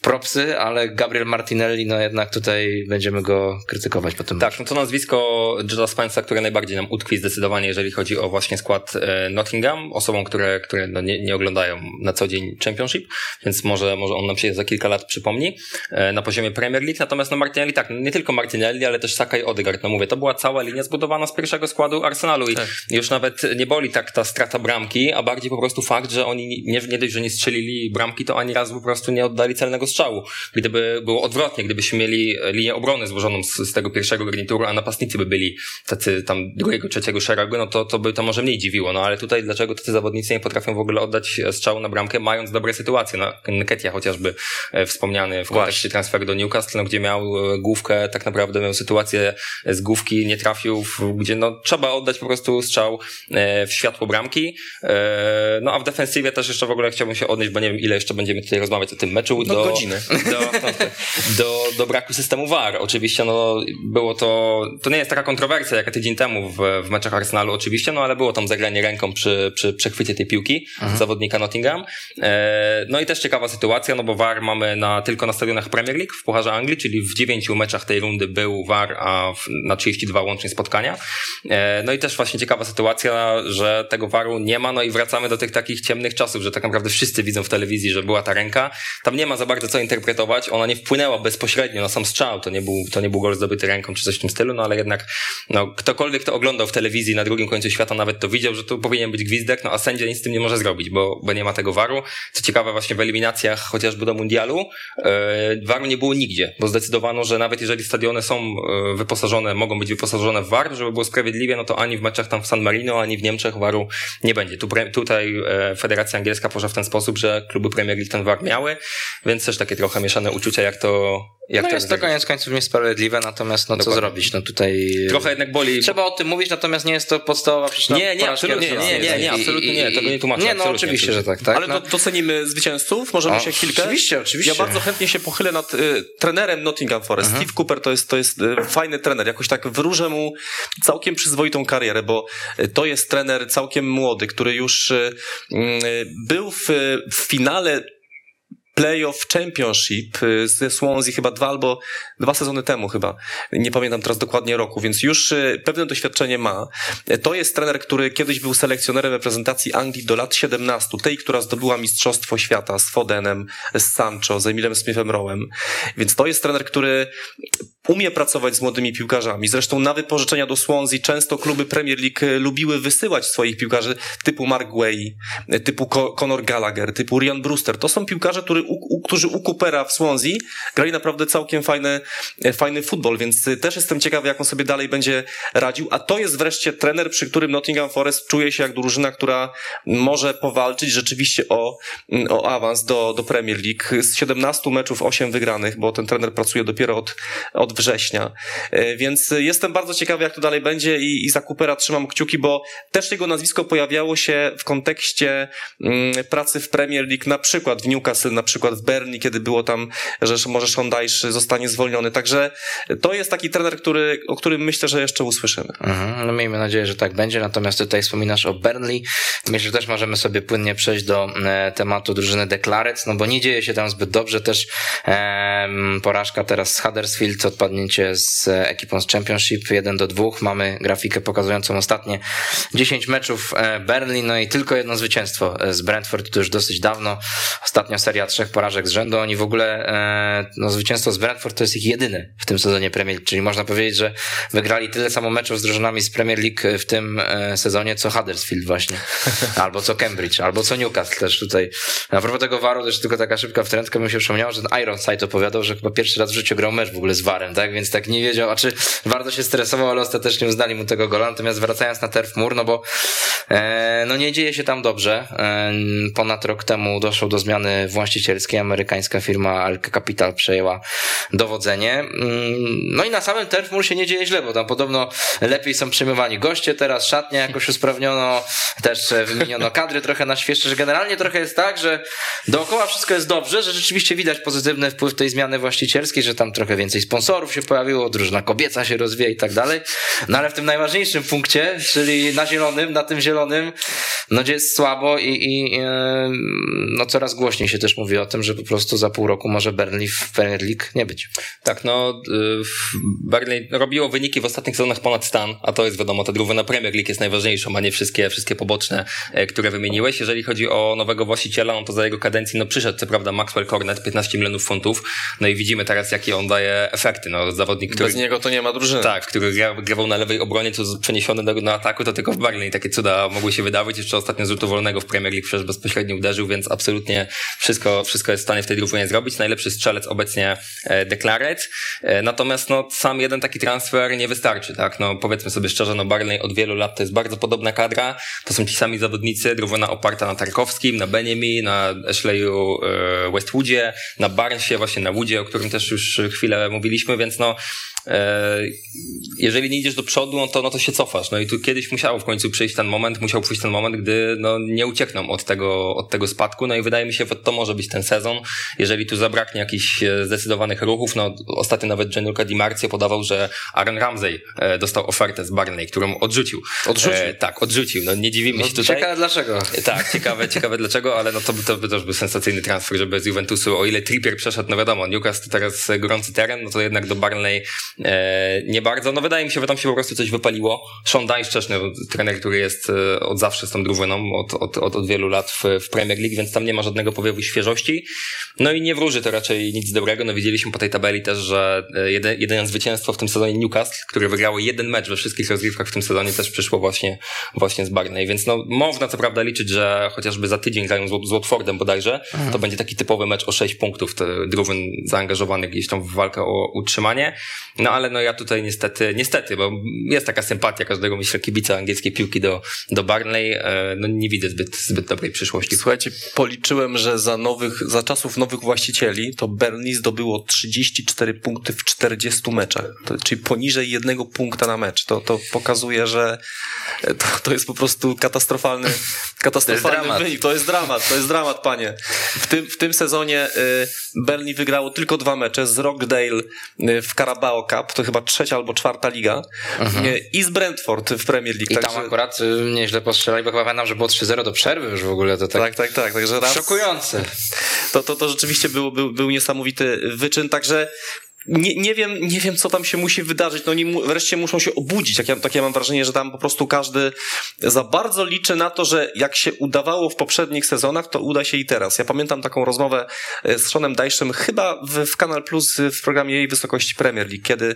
propsy, ale Gabriel Martinelli, no jednak tutaj będziemy go krytykować po tym. Tak, no to nazwisko Jada Spence'a, które najbardziej nam utkwi zdecydowanie, jeżeli chodzi o właśnie skład e, Nottingham, osobom, które, które no nie, nie oglądają na co dzień Championship, więc może, może on nam się za kilka lat przypomni e, na poziomie Premier League, natomiast no Martinelli tak, nie tylko Martinelli, ale też Saka i Odegaard, no mówię, to była cała linia zbudowana z pierwszego składu Arsenalu i tak. już nawet nie boli tak ta strata bramki, a bardziej po prostu fakt, że oni nie, nie dość, że nie strzelili bramki, to ani razu po prostu nie oddali celnego strzału. Gdyby było odwrotnie, gdybyśmy mieli linię obrony złożoną z, z tego pierwszego garnituru, a napastnicy by byli tacy tam drugiego, trzeciego szeregu, no to, to by to może mniej dziwiło. No ale tutaj dlaczego tacy zawodnicy nie potrafią w ogóle oddać strzału na bramkę, mając dobre sytuacje? No, Nketia chociażby e, wspomniany w kontekście transferu do Newcastle, no, gdzie miał e, główkę, tak naprawdę miał sytuację z główki, nie trafił, gdzie no trzeba oddać po prostu strzał e, w światło bramki. No a w defensywie też jeszcze w ogóle chciałbym się odnieść, bo nie wiem ile jeszcze będziemy tutaj rozmawiać o tym meczu. No do, godzinę do, do, do braku systemu VAR. Oczywiście no, było to, to nie jest taka kontrowersja jak tydzień temu w, w meczach Arsenalu oczywiście, no ale było tam zagranie ręką przy, przy przechwycie tej piłki mhm. zawodnika Nottingham. E, no i też ciekawa sytuacja, no bo VAR mamy na, tylko na stadionach Premier League w Pucharze Anglii, czyli w dziewięciu meczach tej rundy był VAR, a w, na 32 łącznie spotkania. E, no i też właśnie ciekawa sytuacja, że tego VARu nie ma, no i wracamy do tych takich ciemnych czasów, że tak naprawdę wszyscy widzą w telewizji, że była ta ręka. Tam nie ma za bardzo co interpretować. Ona nie wpłynęła bezpośrednio na sam strzał. To nie był, to nie był gol zdobyty ręką czy coś w tym stylu, no ale jednak no, ktokolwiek to oglądał w telewizji na drugim końcu świata nawet to widział, że tu powinien być gwizdek, no a sędzia nic z tym nie może zrobić, bo, bo nie ma tego waru. Co ciekawe właśnie w eliminacjach chociażby do mundialu yy, waru nie było nigdzie, bo zdecydowano, że nawet jeżeli stadiony są yy, wyposażone, mogą być wyposażone w war, żeby było sprawiedliwie, no to ani w meczach tam w San Marino, ani w Niemczech waru nie będzie. Tu, tutaj yy, Federacja Angielska poszła w ten sposób, że kluby Premier League ten war miały, więc też takie trochę mieszane uczucia, jak to jak no to jest to koniec końców niesprawiedliwe, natomiast no Dokładnie. co zrobić, no tutaj... Trochę jednak boli... Trzeba o tym mówić, natomiast nie jest to podstawowa przyczyna Nie, nie, absolutnie, nie, nie, nie, absolutnie nie, tego nie tłumaczę. Nie, no oczywiście, że tak, tak. Ale no. docenimy zwycięzców, możemy o, się chwilkę... Oczywiście, oczywiście. Ja bardzo chętnie się pochylę nad y, trenerem Nottingham Forest. Mhm. Steve Cooper to jest, to jest y, fajny trener, jakoś tak wróżę mu całkiem przyzwoitą karierę, bo y, to jest trener całkiem młody, który już y, y był w, w finale playoff championship y, ze Swansea chyba dwa albo dwa sezony temu chyba. Nie pamiętam teraz dokładnie roku, więc już y, pewne doświadczenie ma. To jest trener, który kiedyś był selekcjonerem reprezentacji Anglii do lat 17, tej, która zdobyła Mistrzostwo Świata z Fodenem, z Sancho, z Emilem Smithem Rowem. Więc to jest trener, który umie pracować z młodymi piłkarzami. Zresztą na wypożyczenia do Swansea często kluby Premier League y, lubiły wysyłać swoich piłkarzy typu Mark Way, typu Conor Gallagher, typu Ryan Brewster. To są piłkarze, który u, którzy u Coopera w Swansea grali naprawdę całkiem fajny, e, fajny futbol, więc e, też jestem ciekawy, jak on sobie dalej będzie radził. A to jest wreszcie trener, przy którym Nottingham Forest czuje się jak drużyna, która może powalczyć rzeczywiście o, o awans do, do Premier League. Z 17 meczów 8 wygranych, bo ten trener pracuje dopiero od, od września. E, więc jestem bardzo ciekawy, jak to dalej będzie i, i za Coopera trzymam kciuki, bo też jego nazwisko pojawiało się w kontekście mm, pracy w Premier League, na przykład w Newcastle, na przykład w Bernie, kiedy było tam, że może Szondajsz zostanie zwolniony. Także to jest taki trener, który, o którym myślę, że jeszcze usłyszymy. Mhm, no miejmy nadzieję, że tak będzie. Natomiast tutaj wspominasz o Burnley. Myślę, że też możemy sobie płynnie przejść do e, tematu drużyny Deklarec, no bo nie dzieje się tam zbyt dobrze. Też e, porażka teraz z Huddersfield to rozpadnięcie z ekipą z Championship 1 do 2. Mamy grafikę pokazującą ostatnie 10 meczów Berlin, no i tylko jedno zwycięstwo z Brentford, to już dosyć dawno. Ostatnia seria trzech porażek z rzędu. Oni w ogóle, no zwycięstwo z Brentford to jest ich jedyne w tym sezonie Premier League, czyli można powiedzieć, że wygrali tyle samo meczów z drużynami z Premier League w tym sezonie, co Huddersfield właśnie, *laughs* albo co Cambridge, albo co Newcastle też tutaj. A propos tego waru, też tylko taka szybka wtrętka mi się przypomniała, że ten Ironside opowiadał, że chyba pierwszy raz w życiu grał mecz w ogóle z warem, tak? Więc tak nie wiedział, a czy bardzo się stresował, ale ostatecznie uznali mu tego gola. Natomiast wracając na Turf Moor, no bo e, no nie dzieje się tam dobrze. E, ponad rok temu doszło do zmiany właścicielskiej. Amerykańska firma Alka Capital przejęła dowodzenie. Mm, no i na samym Turf Moor się nie dzieje źle, bo tam podobno lepiej są przejmowani goście, teraz szatnia jakoś usprawniono, też wymieniono kadry trochę na świeższe, że generalnie trochę jest tak, że dookoła wszystko jest dobrze, że rzeczywiście widać pozytywny wpływ tej zmiany właścicielskiej, że tam trochę więcej sponsorów się pojawiło, drużyna kobieca się rozwija i tak dalej. No ale w tym najważniejszym punkcie, czyli na zielonym, na tym zielonym, no gdzie jest słabo i, i no coraz głośniej się też mówi o tym, że po prostu za pół roku może Burnley w Premier League nie być. Tak, no y, Burnley robiło wyniki w ostatnich sezonach ponad stan, a to jest wiadomo, ta drużyna Premier League jest najważniejszą, a nie wszystkie, wszystkie poboczne, e, które wymieniłeś. Jeżeli chodzi o nowego właściciela, no to za jego kadencji no przyszedł co prawda Maxwell Cornet, 15 milionów funtów, no i widzimy teraz jakie on daje efekty, no zawodnik, który... Bez niego to nie ma drużyny. Tak, który gra, grawał na lewej obronie, co przeniesiony do, na ataku, to tylko w Burnley takie cuda mogły się wydawać, jeszcze ostatnio z rzutu wolnego w Premier League przecież bezpośrednio uderzył, więc absolutnie wszystko, wszystko jest w stanie w tej drużynie zrobić. Najlepszy strzelec obecnie e, Deklaret, e, natomiast no sam jeden taki transfer nie wystarczy, tak, no powiedzmy sobie szczerze, no Barney od wielu lat to jest bardzo podobna kadra, to są ci sami zawodnicy, drużyna oparta na Tarkowskim, na Benemi, na Ashleyu e, Westwoodzie, na Barnesie, właśnie na Woodzie, o którym też już chwilę mówiliśmy, więc no jeżeli nie idziesz do przodu, no to, no to się cofasz. No i tu kiedyś musiało w końcu przyjść ten moment, musiał przyjść ten moment, gdy no, nie uciekną od tego, od tego spadku. No i wydaje mi się, że to może być ten sezon. Jeżeli tu zabraknie jakichś e, zdecydowanych ruchów, no ostatnio nawet Gianluca Di Marzio podawał, że Aaron Ramsey e, dostał ofertę z Barney, którą odrzucił. Odrzucił? E, tak, odrzucił. No nie dziwimy no, się tutaj. Ciekawe dlaczego. Tak, ciekawe, *laughs* ciekawe dlaczego, ale no to, to by też był sensacyjny transfer, żeby z Juventusu, o ile Trippier przeszedł, no wiadomo, Newcastle teraz gorący teren, no to jednak do Barney e, nie bardzo. No wydaje mi się, że tam się po prostu coś wypaliło. Sean Dyche Szczeszny, trener, który jest e, od zawsze z tą drużyną, od, od, od, od wielu lat w, w Premier League, więc tam nie ma żadnego powiewu świeżości. No i nie wróży to raczej nic dobrego. No widzieliśmy po tej tabeli też, że e, jeden, jedyne zwycięstwo w tym sezonie Newcastle, które wygrało jeden mecz we wszystkich rozgrywkach w tym sezonie też przyszło właśnie, właśnie z Barney. Więc no można co prawda liczyć, że chociażby za tydzień grają z, z Watfordem bodajże, mhm. to będzie taki typowy mecz o 6 punktów drużyn zaangażowanych gdzieś tam w walkę o utrzymanie. No ale no ja tutaj niestety, niestety, bo jest taka sympatia każdego myślę kibica angielskiej piłki do, do Barnley, e, no nie widzę zbyt, zbyt dobrej przyszłości. Słuchajcie, policzyłem, że za nowych, za czasów nowych właścicieli to Burnley zdobyło 34 punkty w 40 meczach, to, czyli poniżej jednego punkta na mecz. To, to pokazuje, że to, to jest po prostu katastrofalny, katastrofalny to wynik. To jest dramat, to jest dramat, panie. W tym, w tym sezonie y, Burnley wygrało tylko dwa mecze z Rockdale y, w Carabao Cup, to chyba trzecia albo czwarta liga mhm. i z Brentford w Premier League. I także... tam akurat y, nieźle postrzelali, bo chyba pamiętam, że było 3-0 do przerwy już w ogóle. To tak, tak, tak. tak. Także raz... Szokujące. To, to, to rzeczywiście był, był, był niesamowity wyczyn, także nie, nie, wiem, nie wiem, co tam się musi wydarzyć. No oni wreszcie muszą się obudzić. Jak ja, tak ja mam wrażenie, że tam po prostu każdy za bardzo liczy na to, że jak się udawało w poprzednich sezonach, to uda się i teraz. Ja pamiętam taką rozmowę e, z Seanem Dajszem chyba w, w Kanal Plus w programie jej wysokości Premier League, kiedy,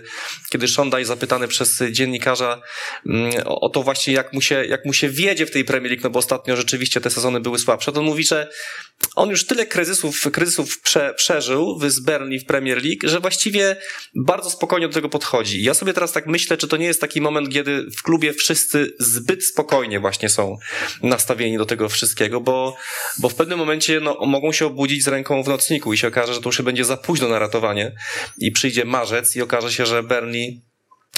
kiedy Sean Daj zapytany przez dziennikarza mm, o, o to właśnie, jak mu, się, jak mu się wiedzie w tej Premier League, no bo ostatnio rzeczywiście te sezony były słabsze, to on mówi, że on już tyle kryzysów, kryzysów prze, przeżył z Burnley w Premier League, że właściwie bardzo spokojnie do tego podchodzi. Ja sobie teraz tak myślę, czy to nie jest taki moment, kiedy w klubie wszyscy zbyt spokojnie właśnie są nastawieni do tego wszystkiego, bo, bo w pewnym momencie no, mogą się obudzić z ręką w nocniku i się okaże, że to już będzie za późno na ratowanie i przyjdzie marzec i okaże się, że Burnley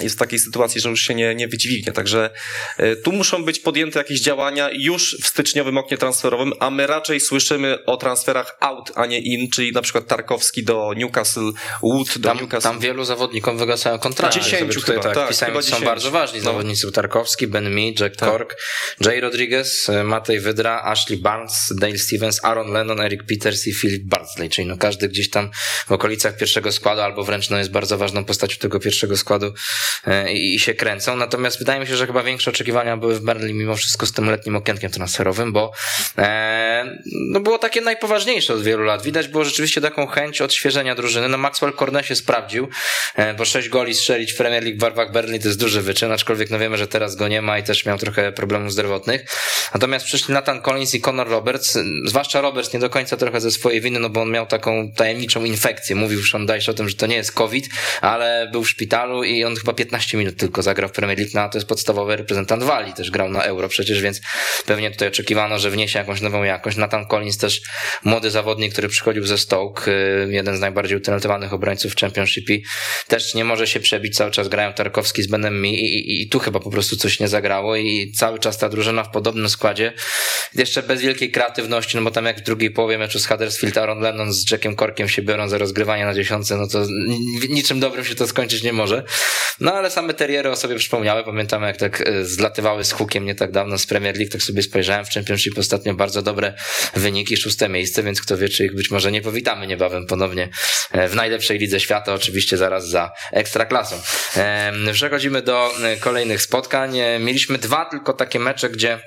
jest w takiej sytuacji, że już się nie, nie wydźwignie. Także e, tu muszą być podjęte jakieś działania już w styczniowym oknie transferowym, a my raczej słyszymy o transferach out, a nie in, czyli na przykład Tarkowski do Newcastle, Wood do tam, Newcastle. Tam wielu zawodnikom wygasają kontrakty. Dziesięciu tutaj, chyba, tak, tak, pisałem, chyba są dziesięciu. bardzo ważni No. zawodnicy. Tarkowski, Ben Mee, Jack Cork, Jay Rodriguez, e, Matej Wydra, Ashley Barnes, Dale Stevens, Aaron Lennon, Eric Peters i Philip Bardsley, czyli no każdy gdzieś tam w okolicach pierwszego składu albo wręcz no jest bardzo ważną postacią tego pierwszego składu i, i się kręcą. Natomiast wydaje mi się, że chyba większe oczekiwania były w Berlin mimo wszystko z tym letnim okienkiem transferowym, bo e, no było takie najpoważniejsze od wielu lat. Widać było rzeczywiście taką chęć odświeżenia drużyny. No Maxwell Cornet się sprawdził, e, bo sześć goli strzelić w Premier League w barwach Berlin to jest duży wyczyn, aczkolwiek no wiemy, że teraz go nie ma i też miał trochę problemów zdrowotnych. Natomiast przyszli Nathan Collins i Conor Roberts, zwłaszcza Roberts nie do końca trochę ze swojej winy, no bo on miał taką tajemniczą infekcję. Mówił Sean Dyche o tym, że to nie jest COVID, ale był w szpitalu i on chyba 15 minut tylko zagrał w Premier League, no a to jest podstawowy reprezentant Walii, też grał na Euro przecież, więc pewnie tutaj oczekiwano, że wniesie jakąś nową jakość. Nathan Collins też młody zawodnik, który przychodził ze Stoke, y, jeden z najbardziej utalentowanych obrońców w Championship i też nie może się przebić, cały czas grają Tarkowski z Benem Mi i, i, i tu chyba po prostu coś nie zagrało i cały czas ta drużyna w podobnym składzie, jeszcze bez wielkiej kreatywności, no bo tam jak w drugiej połowie meczu z Huddersfield Aaron Lennon z Jackiem Corkiem się biorą za rozgrywanie na dziesiątce, no to ni- niczym dobrym się to skończyć nie może. No ale same teriery o sobie przypomniały, pamiętamy jak tak e, zlatywały z hukiem nie tak dawno z Premier League, tak sobie spojrzałem w Championship ostatnio bardzo dobre wyniki, szóste miejsce, więc kto wie, czy ich być może nie powitamy niebawem ponownie e, w najlepszej lidze świata, oczywiście zaraz za ekstraklasą. Przechodzimy do e, kolejnych spotkań. Mieliśmy dwa tylko takie mecze, gdzie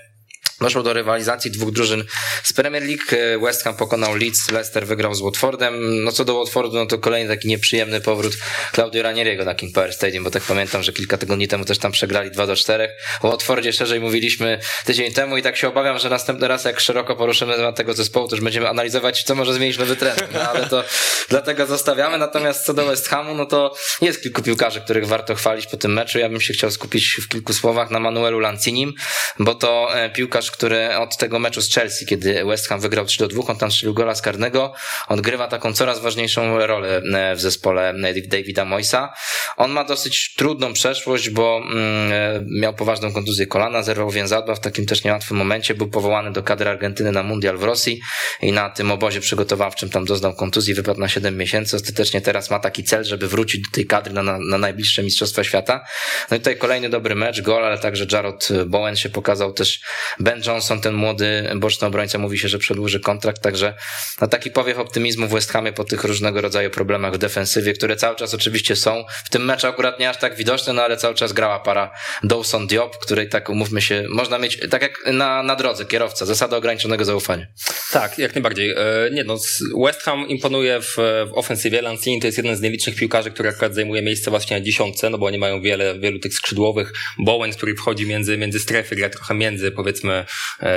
Doszło do rywalizacji dwóch drużyn z Premier League. E, West Ham pokonał Leeds, Leicester wygrał z Watfordem. No co do Watfordu, no to kolejny taki nieprzyjemny powrót Claudio Ranieriego na King Power Stadium, bo tak pamiętam, że kilka tygodni temu też tam przegrali 2 do 4. O Watfordzie szerzej mówiliśmy tydzień temu i tak się obawiam, że następny raz jak szeroko poruszymy temat tego zespołu, już będziemy analizować, co może zmienić nowy trener. No ale to dlatego zostawiamy. Natomiast co do West Hamu, no to jest kilku piłkarzy, których warto chwalić po tym meczu. Ja bym się chciał skupić w kilku słowach na Manuelu Lancinim, bo to e, który od tego meczu z Chelsea, kiedy West Ham wygrał 3 do 2, on tam strzelił gola z karnego, odgrywa taką coraz ważniejszą rolę e, w zespole Davida Moisa. On ma dosyć trudną przeszłość, bo mm, e, miał poważną kontuzję kolana, zerwał więzadła w takim też niełatwym momencie, był powołany do kadry Argentyny na mundial w Rosji i na tym obozie przygotowawczym tam doznał kontuzji, wypadł na 7 miesięcy. Ostatecznie teraz ma taki cel, żeby wrócić do tej kadry na, na, na najbliższe Mistrzostwa Świata. No i tutaj kolejny dobry mecz, gol, ale także Jarrod Bowen się pokazał, też Ben Johnson, ten młody boczny obrońca, mówi się, że przedłuży kontrakt, także no taki powiew optymizmu w West Hamie po tych różnego rodzaju problemach w defensywie, które cały czas oczywiście są. W tym meczu akurat nie aż tak widoczne, no ale cały czas grała para Dawson Diop, której tak umówmy się, można mieć, tak jak na, na drodze, kierowca, zasada ograniczonego zaufania. Tak, jak najbardziej. E, Nie no, West Ham imponuje w, w ofensywie. Lancini to jest jeden z nielicznych piłkarzy, który akurat zajmuje miejsce właśnie na dziesiątce, no bo oni mają wiele, wielu tych skrzydłowych. Bowen, który wchodzi między, między strefy, gra trochę między, powiedzmy,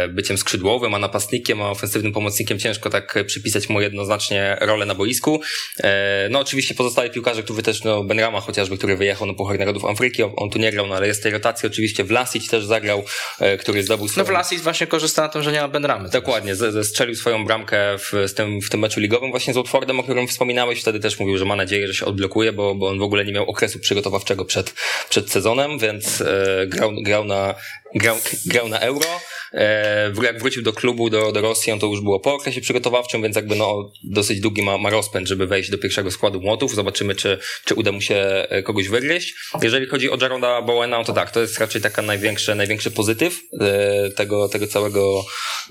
byciem skrzydłowym, a napastnikiem, a ofensywnym pomocnikiem. Ciężko tak e, przypisać mu jednoznacznie rolę na boisku. E, No oczywiście pozostali piłkarze, którzy też, no Benrama chociażby, który wyjechał na Puchar Narodów Afryki, on- tu nie grał, no ale jest tej rotacji. Oczywiście Vlasic też zagrał, e, który zdobył No swoją... Vlasic właśnie korzysta na tym, że nie ma Ben Ramy. Dokładnie, ze- zestrzelił swoją bramkę w, z tym, w tym meczu ligowym właśnie z Watfordem, o którym wspominałeś. Wtedy też mówił, że ma nadzieję, że się odblokuje, bo, bo on w ogóle nie miał okresu przygotowawczego przed, przed sezonem, więc e, grał, grał, na, grał, grał na euro. E, jak wrócił do klubu, do, do Rosji, on to już było po okresie przygotowawczym, więc jakby no, dosyć długi ma, ma rozpęd, żeby wejść do pierwszego składu młotów. Zobaczymy, czy, czy uda mu się e, kogoś wygryźć. Jeżeli chodzi o Jaroda Bowena, no to tak, to jest raczej taka największy, największy pozytyw e, tego, tego całego,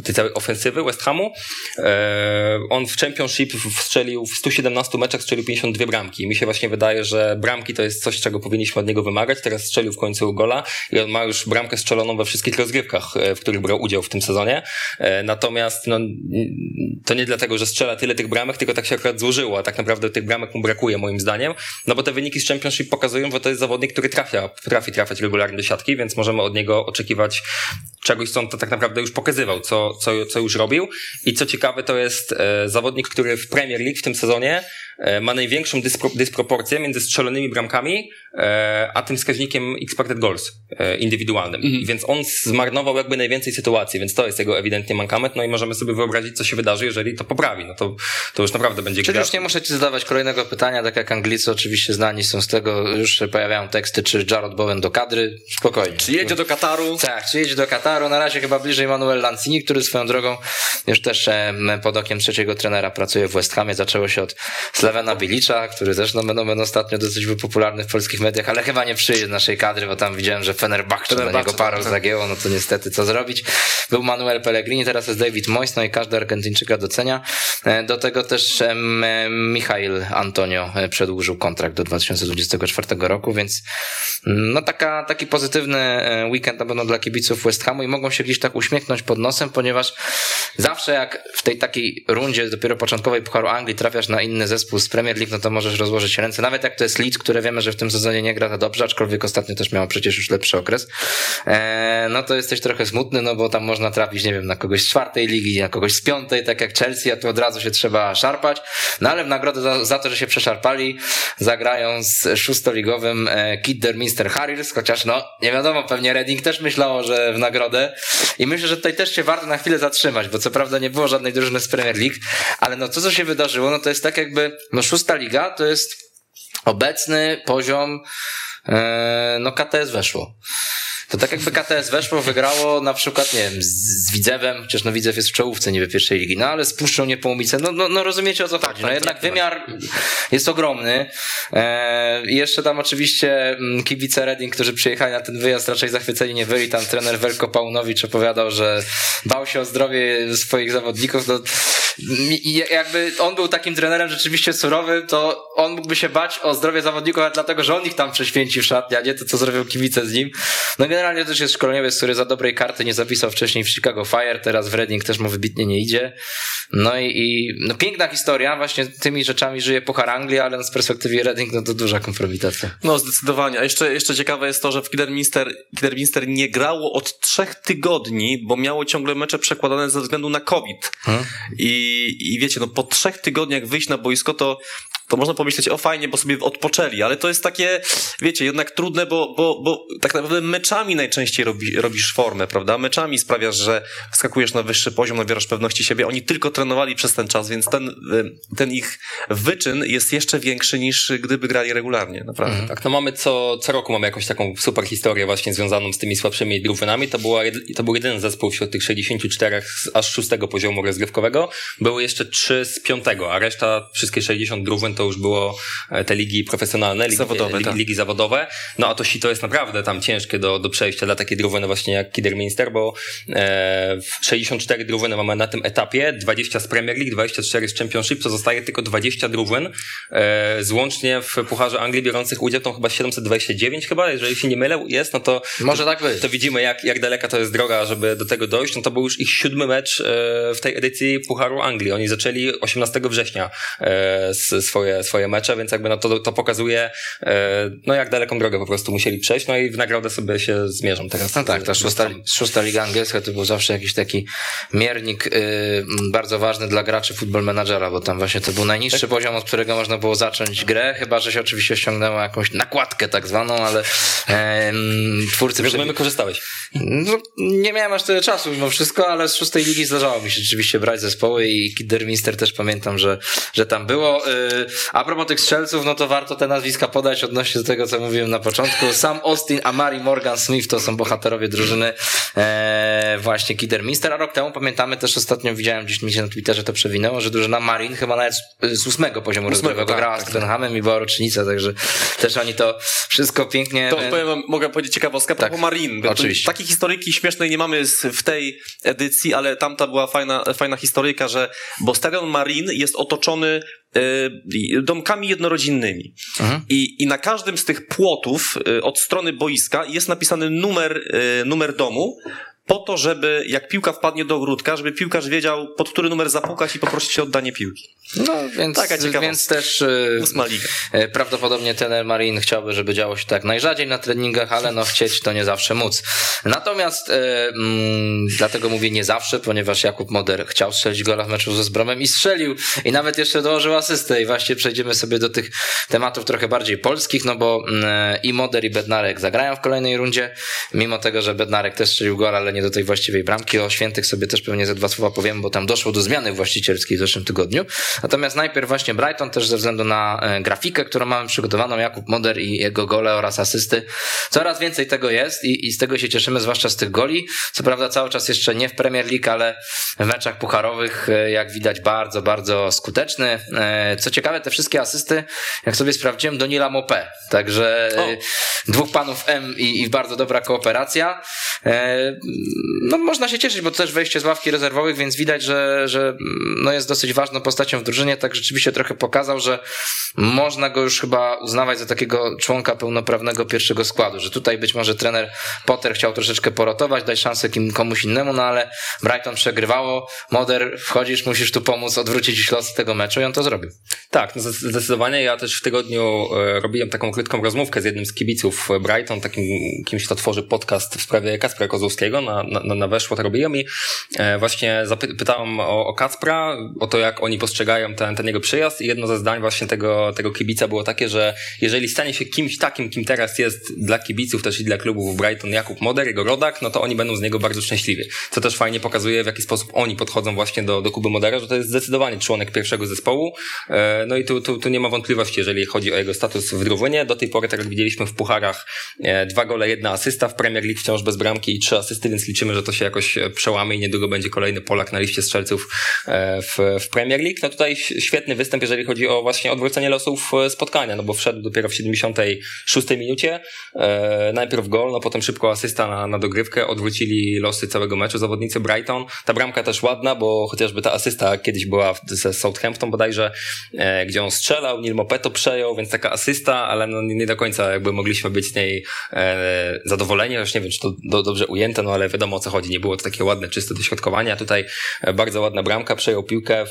tej całej ofensywy West Hamu. E, on w Championship strzelił w 117 meczach strzelił 52 bramki. Mi się właśnie wydaje, że bramki to jest coś, czego powinniśmy od niego wymagać. Teraz strzelił w końcu gola i on ma już bramkę strzeloną we wszystkich rozgrywkach, e, w których brał udział w tym sezonie. E, Natomiast no, to nie dlatego, że strzela tyle tych bramek, tylko tak się akurat złożyło, a tak naprawdę tych bramek mu brakuje moim zdaniem. No bo te wyniki z Championship pokazują, że to jest zawodnik, który trafia, potrafi trafiać regularnie do siatki, więc możemy od niego oczekiwać czegoś, co on to tak naprawdę już pokazywał, co, co, co już robił. I co ciekawe, to jest e, zawodnik, który w Premier League w tym sezonie e, ma największą dyspro, dysproporcję między strzelonymi bramkami a tym wskaźnikiem expected goals e, indywidualnym. Mhm. Więc on zmarnował jakby najwięcej sytuacji, więc to jest jego ewidentnie mankament, no i możemy sobie wyobrazić, co się wydarzy, jeżeli to poprawi. No to, to już naprawdę będzie Czyli już nie muszę ci zadawać kolejnego pytania, tak jak Anglicy oczywiście znani są z tego, już się pojawiają teksty, czy Jared Bowen do kadry, spokojnie. Czy jedzie do Kataru? Tak, czy jedzie do Kataru, na razie chyba bliżej Manuel Lanzini, który swoją drogą już też pod okiem trzeciego trenera pracuje w West Hamie, zaczęło się od Slevena Bilicza, który też no, będą, będą ostatnio dosyć był popularny w polskich mediach, ale chyba nie przyjdzie z naszej kadry, bo tam widziałem, że Fenerbahce na niego parę tak. zagięło, no to niestety co zrobić. Był Manuel Pellegrini, teraz jest David Moyes, no i każdy Argentyńczyka docenia. E, do tego też um, Michail Antonio e, przedłużył kontrakt do 2024 roku, więc no taka, taki pozytywny e, weekend na pewno dla kibiców West Hamu i mogą się gdzieś tak uśmiechnąć pod nosem, ponieważ zawsze jak w tej takiej rundzie dopiero początkowej Pucharu Anglii trafiasz na inny zespół z Premier League, no to możesz rozłożyć ręce, nawet jak to jest Leeds, które wiemy, że w tym sezonie nie gra to dobrze, aczkolwiek ostatnio też miało przecież już lepszy okres, e, no to jesteś trochę smutny, no bo tam można trafić, nie wiem, na kogoś z czwartej ligi, na kogoś z piątej, tak jak Chelsea, a tu od razu się trzeba szarpać, no ale w nagrodę za, za to, że się przeszarpali, zagrają z szóstoligowym e, Kidderminster Harriers, chociaż no, nie wiadomo, pewnie Reading też myślało, że w nagrodę. I myślę, że tutaj też się warto na chwilę zatrzymać, bo co prawda nie było żadnej drużyny z Premier League, ale no to, co się wydarzyło, no to jest tak jakby, no szósta liga to jest obecny poziom, e, no KTS weszło. To tak jakby KTS weszło, wygrało na przykład, nie wiem, z, z Widzewem, chociaż no Widzew jest w czołówce niby pierwszej ligi, no ale z Puszczą Niepołomice, no, no, no rozumiecie o co chodzi. No tak, jednak tak, wymiar jest ogromny. E, jeszcze tam oczywiście mm, kibice Reading, którzy przyjechali na ten wyjazd raczej zachwyceni nie byli. Tam trener Welko Paunowicz opowiadał, że bał się o zdrowie swoich zawodników. No, jakby on był takim trenerem rzeczywiście surowym, to on mógłby się bać o zdrowie zawodników, ale dlatego, że on ich tam prześwięci w szatni, a nie to, co zrobią kibice z nim. No generalnie też jest szkoleniowiec, który za dobrej karty nie zapisał wcześniej w Chicago Fire, teraz w Reading też mu wybitnie nie idzie. No i, i no piękna historia, właśnie tymi rzeczami żyje Puchar Anglii, ale z perspektywy Reading no to duża kompromitacja. No zdecydowanie, a jeszcze, jeszcze ciekawe jest to, że w Kidderminster, Kidderminster nie grało od trzech tygodni, bo miało ciągle mecze przekładane ze względu na COVID. Hmm? I, I wiecie, no po trzech tygodniach wyjść na boisko to to można pomyśleć, o fajnie, bo sobie odpoczęli, ale to jest takie, wiecie, jednak trudne, bo, bo, bo tak naprawdę meczami najczęściej robi, robisz formę, prawda? Meczami sprawiasz, że wskakujesz na wyższy poziom, nabierasz pewności siebie. Oni tylko trenowali przez ten czas, więc ten, ten ich wyczyn jest jeszcze większy niż gdyby grali regularnie, naprawdę. Mhm. Tak, no mamy co, co roku mamy jakąś taką super historię właśnie związaną z tymi słabszymi drużynami. To, była, to był jeden zespół wśród tych 64 z aż szóstego poziomu rozgrywkowego. Były jeszcze trzy z piątego, a reszta, wszystkie 60 drużyn to już było e, te ligi profesjonalne, ligi zawodowe. Ligi, tak. ligi zawodowe. No a to to jest naprawdę tam ciężkie do, do przejścia dla takiej drużyny właśnie jak Kidderminster, bo e, 64 drużyny mamy na tym etapie, 20 z Premier League, 24 z Championship, co zostaje tylko 20 drużyn. E, złącznie w Pucharze Anglii biorących udział to chyba 729 chyba, jeżeli się nie mylę, jest, no to może tak być. To widzimy jak, jak daleka to jest droga, żeby do tego dojść. No to był już ich siódmy mecz e, w tej edycji Pucharu Anglii. Oni zaczęli 18 września e, swoje swoje, mecze, więc jakby no to, to pokazuje, e, no jak daleką drogę po prostu musieli przejść, no i w nagrodę sobie się zmierzą teraz. No tak, ta szósta, szósta liga angielska to był zawsze jakiś taki miernik y, bardzo ważny dla graczy football managera, bo tam właśnie to był najniższy tak? poziom, od którego można było zacząć grę, chyba, że się oczywiście ściągnęło jakąś nakładkę tak zwaną, ale e, twórcy... Rozumiem, korzystałeś. No, nie miałem aż tyle czasu mimo wszystko, ale z szóstej ligi zdarzało mi się rzeczywiście brać zespoły i Kidderminster też pamiętam, że, że tam było. Y, a propos tych strzelców, no to warto te nazwiska podać odnośnie do tego, co mówiłem na początku. Sam Austin, Amari Morgan Smith to są bohaterowie drużyny e, właśnie Kidderminster, a rok temu pamiętamy też ostatnio widziałem gdzieś mi się na Twitterze to przewinęło, że drużyna Marin chyba nawet z ósmego poziomu rozgrywowego tak, grała tak, z Tottenhamem tak. i była rocznica, także też oni to wszystko pięknie... To powiem, mogę powiedzieć ciekawostkę, tak, Marin. Oczywiście. Takiej historyjki śmiesznej nie mamy w tej edycji, ale tamta była fajna, fajna historyjka, że bo stadion Marin jest otoczony Y, domkami jednorodzinnymi. Mhm. I, I na każdym z tych płotów y, od strony boiska jest napisany numer, y, numer domu, po to, żeby jak piłka wpadnie do ogródka, żeby piłkarz wiedział, pod który numer zapukać i poprosić o oddanie piłki. No, więc, Taka więc też e, prawdopodobnie trener Marin chciałby, żeby działo się tak najrzadziej na treningach, ale no chcieć to nie zawsze móc. Natomiast mm, dlatego mówię nie zawsze, ponieważ Jakub Moder chciał strzelić gola w meczu ze Zbromem i strzelił. I nawet jeszcze dołożył asystę. I właśnie przejdziemy sobie do tych tematów trochę bardziej polskich, no bo mm, i Moder i Bednarek zagrają w kolejnej rundzie, mimo tego, że Bednarek też strzelił gol, ale nie do tej właściwej bramki. O Świętych sobie też pewnie ze dwa słowa powiem, bo tam doszło do zmiany właścicielskiej w zeszłym tygodniu. Natomiast najpierw właśnie Brighton też ze względu na e, grafikę, którą mamy przygotowaną, Jakub Moder i jego gole oraz asysty. Coraz więcej tego jest i, i z tego się cieszymy, zwłaszcza z tych goli. Co prawda cały czas jeszcze nie w Premier League, ale w meczach pucharowych, e, jak widać, bardzo, bardzo skuteczny. E, Co ciekawe, te wszystkie asysty, jak sobie sprawdziłem, do Nila Mopé. Także O. dwóch panów M i, i bardzo dobra kooperacja. No można się cieszyć, bo to też wejście z ławki rezerwowych, więc widać, że, że no jest dosyć ważną postacią w drużynie, tak rzeczywiście trochę pokazał, że można go już chyba uznawać za takiego członka pełnoprawnego pierwszego składu, że tutaj być może trener Potter chciał troszeczkę porotować, dać szansę kim, komuś innemu, no ale Brighton przegrywało, Moder wchodzisz, musisz tu pomóc odwrócić losy tego meczu i on to zrobił. Tak, no zde- zdecydowanie. Ja też w tygodniu e, robiłem taką krótką rozmówkę z jednym z kibiców Brighton, takim kimś, kto tworzy podcast w sprawie Kacpra Kozłowskiego. Na, na, na weszło to robiłem i e, właśnie zapytałem o, o Kacpra, o to, jak oni postrzegają ten, ten jego przyjazd i jedno ze zdań właśnie tego, tego kibica było takie, że jeżeli stanie się kimś takim, kim teraz jest dla kibiców też i dla klubów Brighton Jakub Moder, jego rodak, no to oni będą z niego bardzo szczęśliwi. Co też fajnie pokazuje, w jaki sposób oni podchodzą właśnie do, do Kuby Modera, że to jest zdecydowanie członek pierwszego zespołu. E, No i tu, tu, tu nie ma wątpliwości, jeżeli chodzi o jego status w drużynie. Do tej pory, tak jak widzieliśmy w pucharach, e, dwa gole, jedna asysta, w Premier League wciąż bez bramki i trzy asysty, więc liczymy, że to się jakoś e, przełamie i niedługo będzie kolejny Polak na liście strzelców e, w, w Premier League. No tutaj świetny występ, jeżeli chodzi o właśnie odwrócenie losów e, spotkania, no bo wszedł dopiero w 76 minucie, najpierw gol, no potem szybko asysta na, na dogrywkę, odwrócili losy całego meczu zawodnicy Brighton. Ta bramka też ładna, bo chociażby ta asysta kiedyś była ze Southampton bodajże, gdzie on strzelał, Neil Mopeto przejął, więc taka asysta, ale no nie do końca jakby mogliśmy być z niej zadowoleni, już nie wiem, czy to do, dobrze ujęte, no ale wiadomo o co chodzi, nie było to takie ładne, czyste dośrodkowanie, a tutaj e, bardzo ładna bramka, przejął piłkę,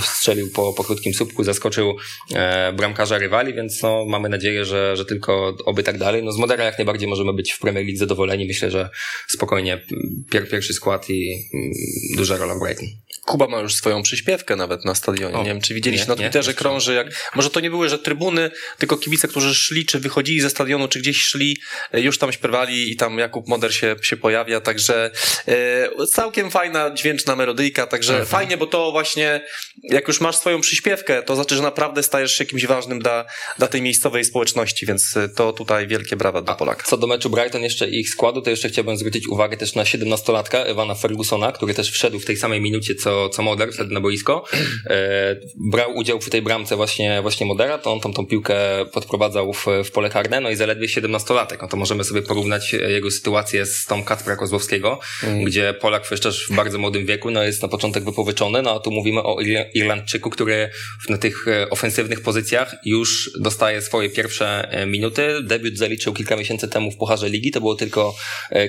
strzelił po, po krótkim słupku, zaskoczył e, bramkarza rywali, więc no mamy nadzieję, że, że tylko oby tak dalej. No z Modera jak najbardziej możemy być w Premier League zadowoleni, myślę, że spokojnie mm, pier, pierwszy skład i mm, duża rola Brighton. Kuba ma już swoją przyśpiewkę nawet na stadionie. O, nie wiem, czy widzieliście nie, na nie, Twitterze jeszcze. krąży, jak, może to nie były, że trybuny, tylko kibice, którzy szli, czy wychodzili ze stadionu, czy gdzieś szli, e, już tam śpiewali i tam Jakub Moder się, się pojawia, także e, całkiem fajna, dźwięczna melodyjka, także Mhm. fajnie, bo to właśnie, jak już masz swoją przyśpiewkę, to znaczy, że naprawdę stajesz się kimś ważnym dla, dla tej miejscowej społeczności, więc e, to tutaj wielkie brawa dla Polaka. Co do meczu Brighton jeszcze i ich składu, to jeszcze chciałbym zwrócić uwagę też na 17-latka Ewana Fergusona, który też wszedł w tej samej minucie co, co Moder, wszedł na boisko. E, brał udział w tej bramce właśnie, właśnie Modera, to on tam tą piłkę podprowadzał w, w pole karne, no i zaledwie 17-latek. No to możemy sobie porównać e, jego sytuację z tą Kacpra Kozłowskiego, gdzie Polak przecież też w bardzo młodym wieku, no jest na początek wypożyczony, no a tu mówimy o Ir- Irlandczyku, który w- na tych e, ofensywnych pozycjach już dostaje swoje pierwsze minuty. Debiut zaliczył kilka miesięcy temu w Pucharze Ligi, to było tylko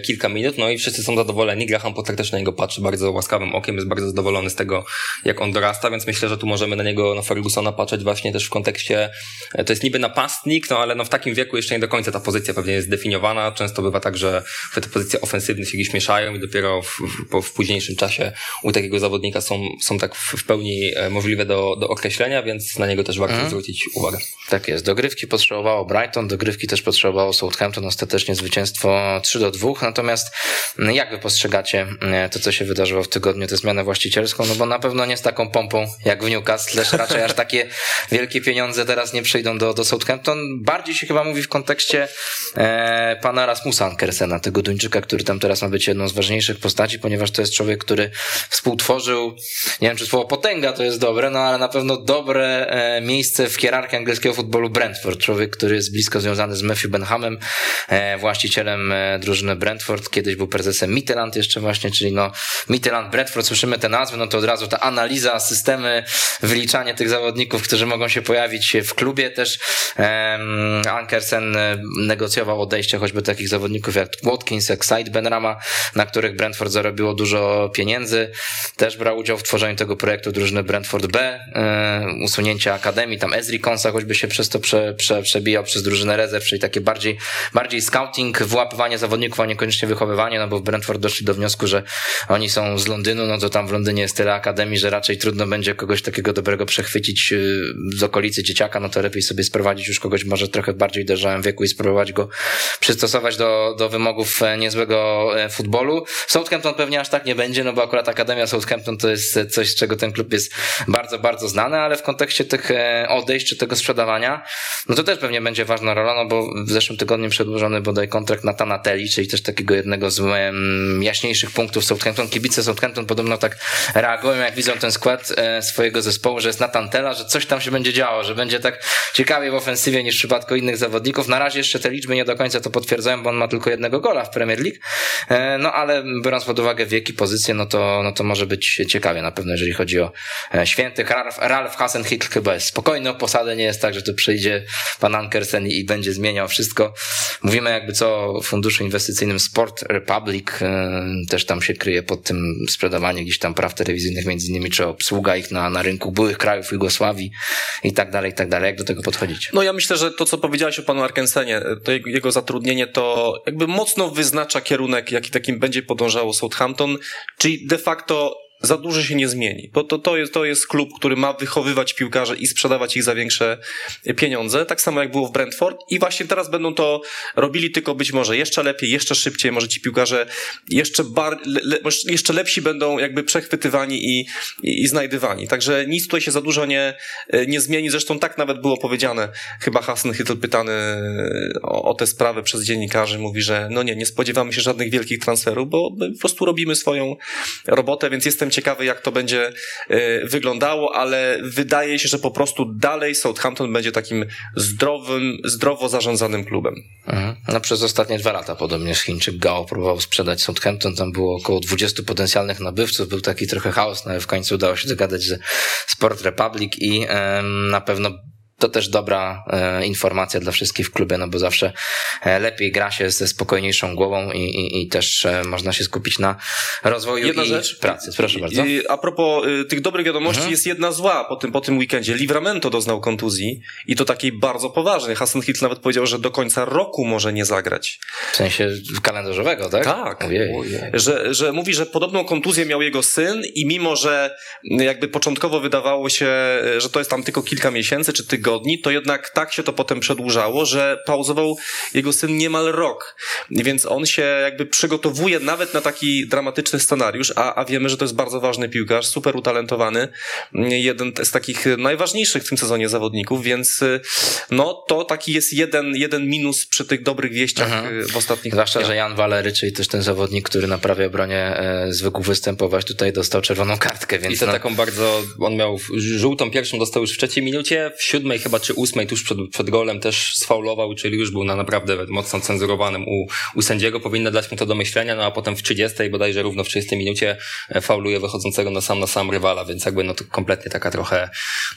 kilka minut, no i wszyscy są zadowoleni. Graham Potter też na niego patrzy bardzo łaskawym okiem, jest bardzo zadowolony z tego, jak on dorasta, więc myślę, że tu możemy na niego, na Fergusona patrzeć właśnie też w kontekście, e, to jest niby napastnik, no ale no w takim wieku jeszcze nie do końca ta pozycja pewnie jest zdefiniowana. Często bywa tak, że te pozycje ofensywne się gdzieś mieszają i dopiero w, w, w późniejszym czasie u takiego zawodnika są, są tak w, w pełni e, możliwe do, do określenia, więc na niego też warto zwrócić uwagę. Tak jest. Dogrywki potrzebowało Brighton, dogrywki też potrzebowało Southampton, ostatecznie zwycięstwo 3 do 2. Natomiast mm, jak wy postrzegacie mm, to, co się wydarzyło w tygodniu, tę zmianę No bo na pewno nie z taką pompą jak w Newcastle, lecz raczej aż takie *laughs* wielkie pieniądze teraz nie przyjdą do, do Southampton. Bardziej się chyba mówi w kontekście e, pana Rasmusa Ankersena, tego Duńczyka, który tam teraz ma być jedną z ważniejszych postaci, ponieważ to jest człowiek, który współtworzył, nie wiem czy słowo potęga to jest dobre, no ale na pewno dobre e, miejsce w hierarchii angielskiego futbolu Brentford. Człowiek, który jest blisko związany z Matthew Benhamem, e, właścicielem e, drużyny Brentford. Kiedyś był prezesem Mittelland jeszcze właśnie, czyli no Mittelland, Brentford, słyszymy te nazwy, no to od razu ta analiza, systemy, wyliczanie tych zawodników, którzy mogą się pojawić w klubie. Też um, Ankersen negocjował odejście choćby takich zawodników jak Watkins, jak Said Benrama, na których Brentford zarobiło dużo pieniędzy. Też brał udział w tworzeniu tego projektu drużyny Brentford B, um, usunięcia akademii, tam Ezri Konsa choćby się przez to prze, prze, przebijał przez drużynę rezerw, czyli takie bardziej, bardziej scouting, wyłapywanie zawodników, a niekoniecznie wychowywanie, no bo w Brentford doszli do wniosku, że oni są z Londynu, no to tam w Londynie jest tyle akademii, że raczej trudno będzie kogoś takiego dobrego przechwycić y, z okolicy dzieciaka, no to lepiej sobie sprowadzić już kogoś może trochę bardziej dojrzałym wieku i spróbować go przystosować do, do wymogów e, niezłego e, futbolu. Southampton pewnie aż tak nie będzie, no bo akurat Akademia Southampton to jest coś, z czego ten klub jest bardzo, bardzo znany, ale w kontekście tych e, odejść czy tego sprzedawania, no to też pewnie będzie ważna rola, no bo w zeszłym tygodniu przedłużony bodaj kontrakt Natana Telly, czyli też takiego jednego z jaśniejszych punktów Southampton. Kibice Southampton podobno tak reagują, jak widzą ten skład e, swojego zespołu, że jest Nathan Tella, że coś tam się będzie działo, że będzie tak ciekawiej w ofensywie niż w przypadku innych zawodników. Na razie jeszcze te liczby nie do końca to potwierdzają, bo on ma tylko jednego gola w Premier League, e, no ale biorąc pod uwagę wiek i pozycję, no to, no to może być ciekawie na pewno, jeżeli chodzi o e, świętych. Ralf, Ralf Hasenhitl chyba jest spokojny o posadę, nie jest tak, że tu przyjdzie pan Ankersen i będzie zmieniał wszystko. Mówimy jakby co o funduszu inwestycyjnym Sport Republic, też tam się kryje pod tym sprzedawanie gdzieś tam praw telewizyjnych, między innymi, czy obsługa ich na, na rynku byłych krajów Jugosławii i tak dalej, i tak dalej. Jak do tego podchodzić? No ja myślę, że to, co powiedziałeś o panu Arkensenie, to jego, zatrudnienie to jakby mocno wyznacza kierunek, jaki takim będzie podążało Southampton, czyli de facto za dużo się nie zmieni, bo to, to, jest, to jest klub, który ma wychowywać piłkarzy i sprzedawać ich za większe pieniądze, tak samo jak było w Brentford. I właśnie teraz będą to robili tylko być może jeszcze lepiej, jeszcze szybciej, może ci piłkarze jeszcze, bar, le, jeszcze lepsi będą jakby przechwytywani i, i, i, znajdywani, także nic tutaj się za dużo nie, nie zmieni, zresztą tak nawet było powiedziane, chyba Hasan Hittel pytany o, o tę sprawę przez dziennikarzy, mówi, że no nie, nie spodziewamy się żadnych wielkich transferów, bo po prostu robimy swoją robotę, więc jestem ciekawy, jak to będzie e, wyglądało, ale wydaje się, że po prostu dalej Southampton będzie takim zdrowym, zdrowo zarządzanym klubem. Mhm. No przez ostatnie dwa lata podobnież Chińczyk Gao próbował sprzedać Southampton, tam było około 20 potencjalnych nabywców, był taki trochę chaos, no ale w końcu udało się dogadać z Sport Republic i na pewno to też dobra e, informacja dla wszystkich w klubie, no bo zawsze e, lepiej gra się ze spokojniejszą głową i, i, i też e, można się skupić na rozwoju jedna i rzecz, pracy. Proszę bardzo. A propos y, tych dobrych wiadomości, mhm. jest jedna zła po tym, po tym weekendzie. Livramento doznał kontuzji i to takiej bardzo poważnej. Hassan Hitl nawet powiedział, że do końca roku może nie zagrać. W sensie kalendarzowego, tak? Tak. Ojej. Że, że mówi, że podobną kontuzję miał jego syn i mimo, że jakby początkowo wydawało się, że to jest tam tylko kilka miesięcy czy tygodni, tygodni, to jednak tak się to potem przedłużało, że pauzował jego syn niemal rok. Więc on się jakby przygotowuje nawet na taki dramatyczny scenariusz, a, a wiemy, że to jest bardzo ważny piłkarz, super utalentowany, jeden z takich najważniejszych w tym sezonie zawodników, więc no to taki jest jeden, jeden minus przy tych dobrych wieściach mhm. w ostatnich Zwłaszcza, że Jan Valery, czyli też ten zawodnik, który na prawie obronie e, zwykł występować, tutaj dostał czerwoną kartkę, więc I to no... taką bardzo, on miał żółtą pierwszą dostał już w trzeciej minucie, w siódmej chyba czy ósmej tuż przed, przed golem też sfaulował, czyli już był na naprawdę mocno cenzurowanym u, u sędziego. Powinno dać mu to do myślenia, no a potem w 30 bodajże równo w 30 minucie e, fauluje wychodzącego na sam na sam rywala, więc jakby no to kompletnie taka trochę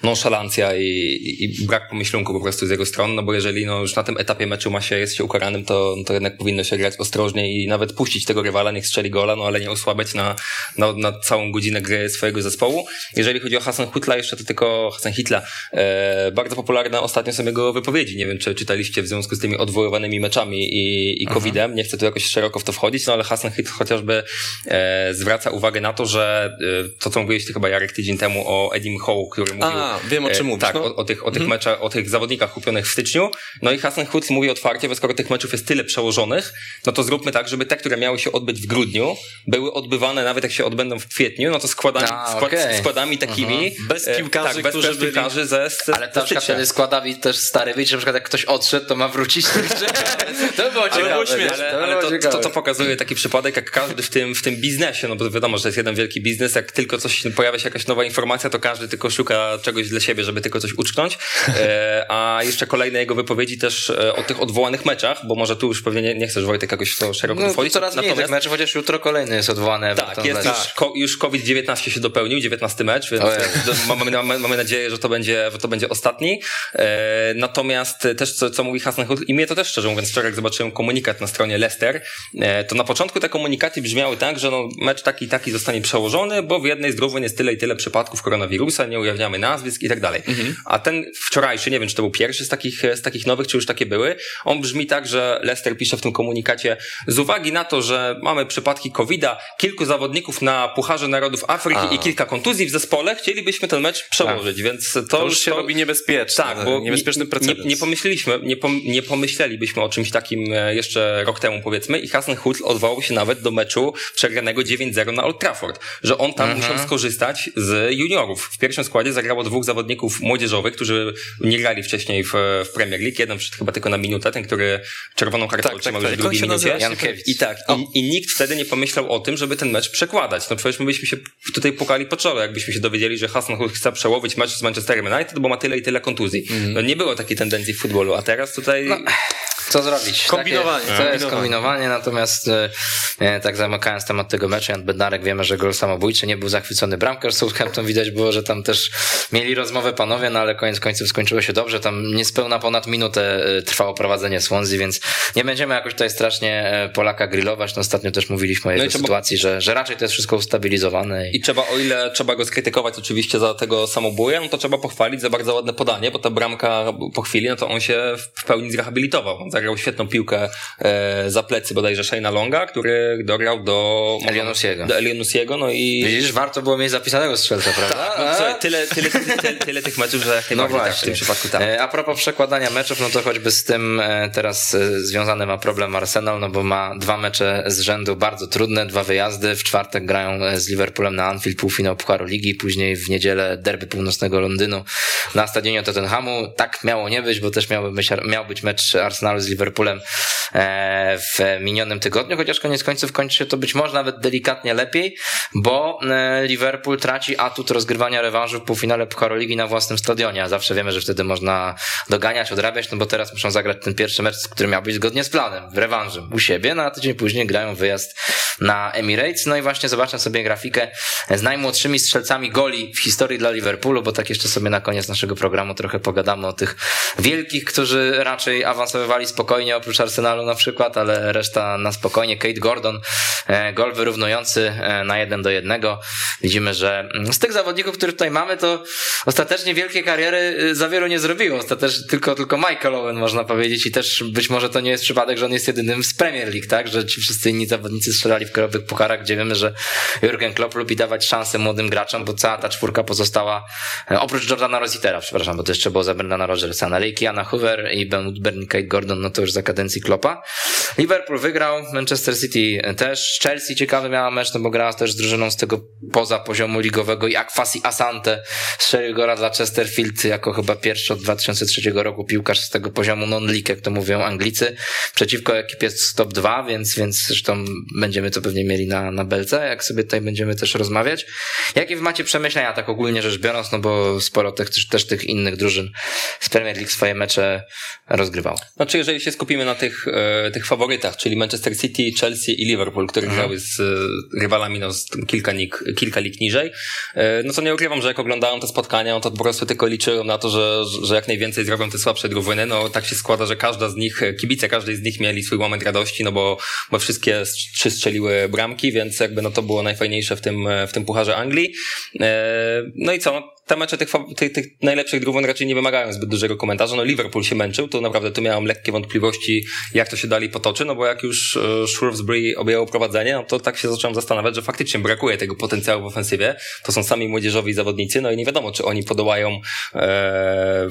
nonszalancja i, i brak pomyślunku po prostu z jego strony, no bo jeżeli no już na tym etapie meczu ma się, jest się ukaranym, to, to jednak powinno się grać ostrożnie i nawet puścić tego rywala, niech strzeli gola, no ale nie osłabiać na, na, na całą godzinę gry swojego zespołu. Jeżeli chodzi o Hasan Hutla, jeszcze to tylko Hasan Hitla, e, bardzo popularne ostatnio są jego wypowiedzi. Nie wiem, czy czytaliście w związku z tymi odwoływanymi meczami i, i COVID-em. Nie chcę tu jakoś szeroko w to wchodzić, no ale Hasan Hit chociażby e, zwraca uwagę na to, że e, to, co mówiłeś ty chyba Jarek tydzień temu o Edim Howe, który mówił... A, wiem o czym e, mówisz. Tak, no. o, o, tych, o tych mhm. meczach, o tych zawodnikach kupionych w styczniu. No i Hasan Hut mówi otwarcie, że skoro tych meczów jest tyle przełożonych, no to zróbmy tak, żeby te, które miały się odbyć w grudniu, były odbywane nawet jak się odbędą w kwietniu, no to składami, A, okay. składami takimi... Mhm. Bez piłkarzy, tak, bez, którzy bez piłkarzy ze, Ale to wtedy składa też stary, wiecie, na przykład jak ktoś odszedł, to ma wrócić. *laughs* było ciekawe. Ale, ale, ale to, to, to, pokazuje taki przypadek, jak każdy w tym, w tym biznesie, no bo wiadomo, że to jest jeden wielki biznes, jak tylko coś pojawia się jakaś nowa informacja, to każdy tylko szuka czegoś dla siebie, żeby tylko coś uczknąć. E, a jeszcze kolejne jego wypowiedzi też e, o tych odwołanych meczach, bo może tu już pewnie nie, nie chcesz Wojtek jakoś to szeroko no, wchodzić. Coraz mniej tych meczów, chociaż jutro kolejny jest odwołany. Tak, jest już, ko, już COVID-19 się dopełnił, 19 mecz, więc mamy, mamy, mamy, nadzieję, że to będzie, że to będzie ostatni. E, natomiast też co, co mówi Hasenhut, i mnie to też szczerze mówiąc, wczoraj jak zobaczyłem komunikat na stronie Leicester, e, to na początku te komunikaty brzmiały tak, że no, mecz taki i taki zostanie przełożony, bo w jednej z drużyn jest tyle i tyle przypadków koronawirusa, nie ujawniamy nazwisk i tak dalej. Mhm. A ten wczorajszy, nie wiem, czy to był pierwszy z takich, z takich nowych, czy już takie były, on brzmi tak, że Leicester pisze w tym komunikacie, z uwagi na to, że mamy przypadki COVID-a, kilku zawodników na Pucharze Narodów Afryki A. i kilka kontuzji w zespole, chcielibyśmy ten mecz przełożyć, A. więc to, to już się to... robi niebezpieczne. Tak, bo niebezpieczny precedens. Nie, nie pomyśleliśmy, nie, pom, nie pomyślelibyśmy o czymś takim e, jeszcze rok temu, powiedzmy, i Hasan Hutl odwołał się nawet do meczu przegranego 9-0 na Old Trafford, że on tam mhm. musiał skorzystać z juniorów. W pierwszym składzie zagrało dwóch zawodników młodzieżowych, którzy nie grali wcześniej w, w Premier League. Jeden przyszedł chyba tylko na minutę, ten, który czerwoną kartę tak, otrzymał tak, tak. w drugiej minucie. I tak, i, i, nikt wtedy nie pomyślał o tym, żeby ten mecz przekładać. No przecież my byśmy się tutaj pukali po czole, jakbyśmy się dowiedzieli, że Hasan chce przełowić mecz z Manchesterem United, bo ma tyle i tyle kontuzji. Mm. No nie było takiej tendencji w futbolu, a teraz tutaj... No co zrobić? Kombinowanie. Takie, to jest kombinowanie, natomiast e, tak zamykając temat tego meczu, Jan Bednarek wiemy, że gol samobójczy, nie był zachwycony bramkarz Southampton, widać było, że tam też mieli rozmowę panowie, no ale koniec końców skończyło się dobrze, tam niespełna ponad minutę e, trwało prowadzenie Swansea, więc nie będziemy jakoś tutaj strasznie e, Polaka grillować, no ostatnio też mówiliśmy o jego no sytuacji, że, że raczej to jest wszystko ustabilizowane. I... I trzeba, o ile trzeba go skrytykować oczywiście za tego samobuja, no to trzeba pochwalić za bardzo ładne podanie, bo ta bramka po chwili, no to on się w pełni zrehabilitował. On zagrał świetną piłkę e, za plecy bodajże Shane'a Longa, który dograł do Elionusiego. Do Elionusiego, no i... Widzisz, warto było mieć zapisanego strzelca, *laughs* prawda? Tak, no, słuchaj, tyle, tyle, tyle, tyle, tych meczów, że jak no właśnie. Tak, w tym przypadku tak. A propos przekładania meczów, no to choćby z tym e, teraz e, związany ma problem Arsenal, no bo ma dwa mecze z rzędu bardzo trudne, dwa wyjazdy. W czwartek grają z Liverpoolem na Anfield półfinał Pucharu Ligi, później w niedzielę derby północnego Londynu na stadionie Tottenhamu. Tak miało nie być, bo też miał być, miał być mecz Arsenalu z Liverpoolem w minionym tygodniu, chociaż koniec końców kończy się to być może nawet delikatnie lepiej, bo e, Liverpool traci atut rozgrywania rewanżu w półfinale Pucharu Ligi na własnym stadionie, a zawsze wiemy, że wtedy można doganiać, odrabiać, no bo teraz muszą zagrać ten pierwszy mecz, który miał być zgodnie z planem, w rewanżu u siebie, no a tydzień później grają wyjazd na Emirates, no i właśnie zobaczę sobie grafikę z najmłodszymi strzelcami goli w historii dla Liverpoolu, bo tak jeszcze sobie na koniec naszego programu trochę pogadamy o tych wielkich, którzy raczej awansowywali spokojnie oprócz Arsenalu na przykład, ale reszta na spokojnie. Kate Gordon, e, gol wyrównujący e, na jeden do jednego. Widzimy, że mm, z tych zawodników, których tutaj mamy, to ostatecznie wielkie kariery e, za wielu nie zrobiło. Ostatecznie tylko, tylko Michael Owen można powiedzieć i też być może to nie jest przypadek, że on jest jedynym z Premier League, tak? Że ci wszyscy inni zawodnicy strzelali w krajowych pucharach, gdzie wiemy, że Jurgen Klopp lubi dawać szansę młodym graczom, bo cała ta czwórka pozostała, oprócz Jordana Rositera, przepraszam, bo to jeszcze było za Brendana Rogersa, na Anna Hoover i Ben Woodburn Kate Gordon, no to już za kadencji Kloppa. Liverpool wygrał, Manchester City też, Chelsea ciekawy miała mecz, no bo grała też z drużyną z tego poza poziomu ligowego i Akwasi Asante strzelił gora dla Chesterfield jako chyba pierwszy od 2003 roku piłkarz z tego poziomu non-league, jak to mówią Anglicy, przeciwko ekipie z top 2, więc, więc zresztą będziemy to pewnie mieli na, na belce, jak sobie tutaj będziemy też rozmawiać. Jakie wy macie przemyślenia, tak ogólnie rzecz biorąc, no bo sporo tych, też tych innych drużyn z Premier League swoje mecze rozgrywało. Znaczy, jeżeli się skupimy na tych e, tych faworytach, czyli Manchester City, Chelsea i Liverpool, które mhm. grały z e, rywalami no, z kilka, lig, kilka lig niżej, e, no to nie ukrywam, że jak oglądałem te spotkania, to po prostu tylko liczyłem na to, że, że jak najwięcej zrobią te słabsze drużyny. No tak się składa, że każda z nich, kibice każdej z nich mieli swój moment radości, no bo, bo wszystkie trzy strzeliły bramki, więc jakby no to było najfajniejsze w tym, w tym Pucharze Anglii. No i co, te mecze tych, tych, tych najlepszych drużyn raczej nie wymagają zbyt dużego komentarza. No Liverpool się męczył, to naprawdę tu miałem lekkie wątpliwości, jak to się dalej potoczy, no bo jak już e, Shrewsbury objęło prowadzenie, no to tak się zacząłem zastanawiać, że faktycznie brakuje tego potencjału w ofensywie. To są sami młodzieżowi zawodnicy, no i nie wiadomo, czy oni podołają e,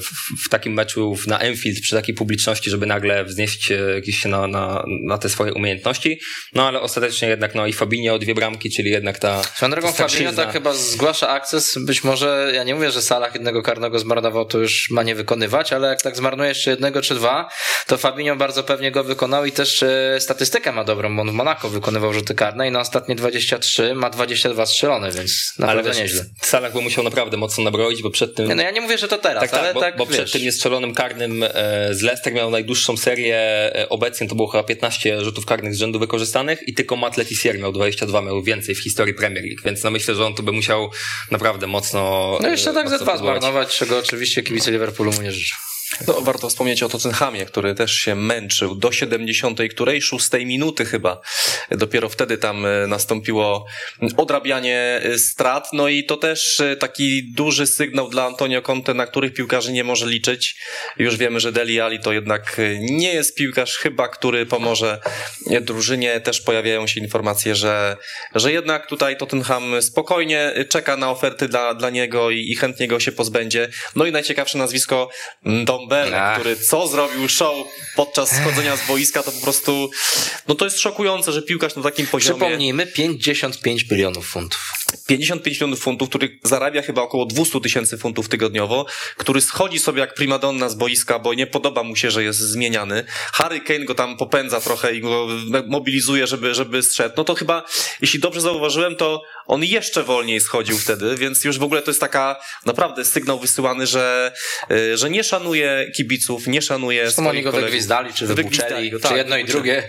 w, w takim meczu na Enfield przy takiej publiczności, żeby nagle wznieść jakieś na, na, na te swoje umiejętności. No ale ostatecznie jednak no i Fabinho dwie bramki, czyli jednak ta... Swoją drogą Fabinho tak chyba zgłasza akces, być może, ja nie mówię, że Salah jednego karnego zmarnował, to już ma nie wykonywać, ale jak tak zmarnuje jeszcze jednego czy dwa, to Fabinho bardzo pewnie go wykonał i też e, statystykę ma dobrą, bo on w Monaco wykonywał rzuty karne i na ostatnie 23 ma 22 strzelone, więc naprawdę ale wiesz, nieźle. Salah by musiał naprawdę mocno nabroić, bo przed tym... Nie, no ja nie mówię, że to teraz, tak, tak ale bo, tak, bo przed tym niestrzelonym karnym e, z Leicester miał najdłuższą serię e, obecnie, to było chyba 15 rzutów karnych z rzędu wykorzystanych i tylko Matt Letizier miał 22, miał więcej w historii Premier League, więc no myślę, że on to by musiał naprawdę mocno... No jeszcze tak ze dwa zmarnować, czego oczywiście kibice Liverpoolu mu nie życzą. No, warto wspomnieć o Tottenhamie, który też się męczył do 70. której, 6 minuty chyba. Dopiero wtedy tam e, nastąpiło odrabianie e, strat. No i to też e, taki duży sygnał dla Antonio Conte, na których piłkarzy nie może liczyć. Już wiemy, że Deli Ali to jednak nie jest piłkarz chyba, który pomoże drużynie. Też pojawiają się informacje, że, że jednak tutaj Tottenham spokojnie czeka na oferty dla, dla niego i, i chętnie go się pozbędzie. No i najciekawsze nazwisko do Dombele, który co zrobił show podczas schodzenia z boiska, to po prostu, no to jest szokujące, że piłkarz na takim poziomie... Przypomnijmy, 55 milionów funtów. 55 milionów funtów, który zarabia chyba około 200 tysięcy funtów tygodniowo, który schodzi sobie jak primadonna z boiska, bo nie podoba mu się, że jest zmieniany. Harry Kane go tam popędza trochę i go mobilizuje, żeby, żeby strzedł. No to chyba, jeśli dobrze zauważyłem, to on jeszcze wolniej schodził wtedy, więc już w ogóle to jest taka naprawdę sygnał wysyłany, że, y, że nie szanuje kibiców, nie szanuje Zresztą oni go kolegów. wygwizdali, czy wybuczeli, czy tak, jedno i drugie.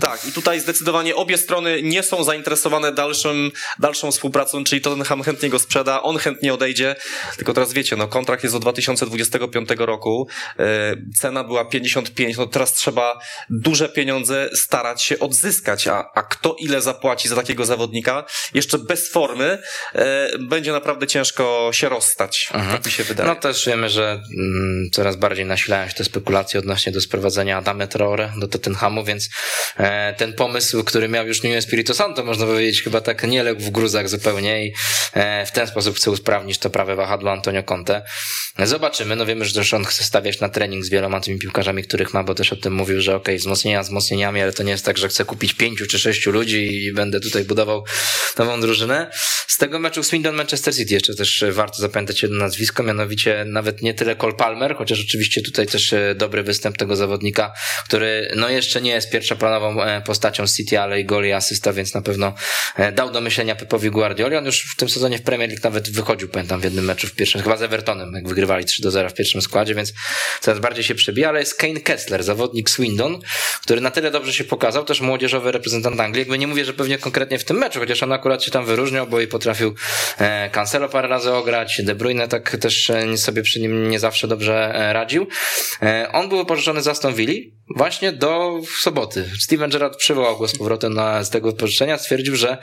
Tak, i tutaj zdecydowanie obie strony nie są zainteresowane dalszym, dalszą współpracą, czyli Tottenham chętnie go sprzeda, on chętnie odejdzie, tylko teraz wiecie, no kontrakt jest do 2025 roku, y, cena była 55, no teraz trzeba duże pieniądze starać się odzyskać, a, a kto ile zapłaci za takiego zawodnika? Jeszcze bez formy e, będzie naprawdę ciężko się rozstać. Mhm. Tak mi się wydaje. No też wiemy, że mm, coraz bardziej nasilają się te spekulacje odnośnie do sprowadzenia Adame Traore do Tottenhamu, więc e, ten pomysł, który miał już Nuno Espirito Santo, można powiedzieć, chyba tak nie legł w gruzach zupełnie i e, w ten sposób chce usprawnić to prawe wahadło Antonio Conte. Zobaczymy, no wiemy, że też on chce stawiać na trening z wieloma tymi piłkarzami, których ma, bo też o tym mówił, że okej, okay, wzmocnienia wzmocnieniami, ale to nie jest tak, że chce kupić pięciu czy sześciu ludzi i będę tutaj budował nową drużynę drużynę. Z tego meczu Swindon Manchester City jeszcze też warto zapamiętać jedno nazwisko, mianowicie nawet nie tyle Cole Palmer, chociaż oczywiście tutaj też e, dobry występ tego zawodnika, który no jeszcze nie jest pierwszoplanową e, postacią City, ale i goli asysta, więc na pewno e, dał do myślenia Pepowi Guardioli. On już w tym sezonie w Premier League nawet wychodził, pamiętam, w jednym meczu w pierwszym, chyba z Evertonem, jak wygrywali 3 do 0 w pierwszym składzie, więc coraz bardziej się przebija, ale jest Kane Kessler, zawodnik Swindon, który na tyle dobrze się pokazał, też młodzieżowy reprezentant Anglii. Jakby nie mówię, że pewnie konkretnie w tym meczu, chociaż on akurat się tam wyróżniał, bo i potrafił e, Cancelo parę razy ograć, De Bruyne tak też e, sobie przy nim nie zawsze dobrze e, radził. On był pożyczony za Aston Villa właśnie do soboty. Steven Gerrard przywołał go z powrotem na, z tego pożyczenia, stwierdził, że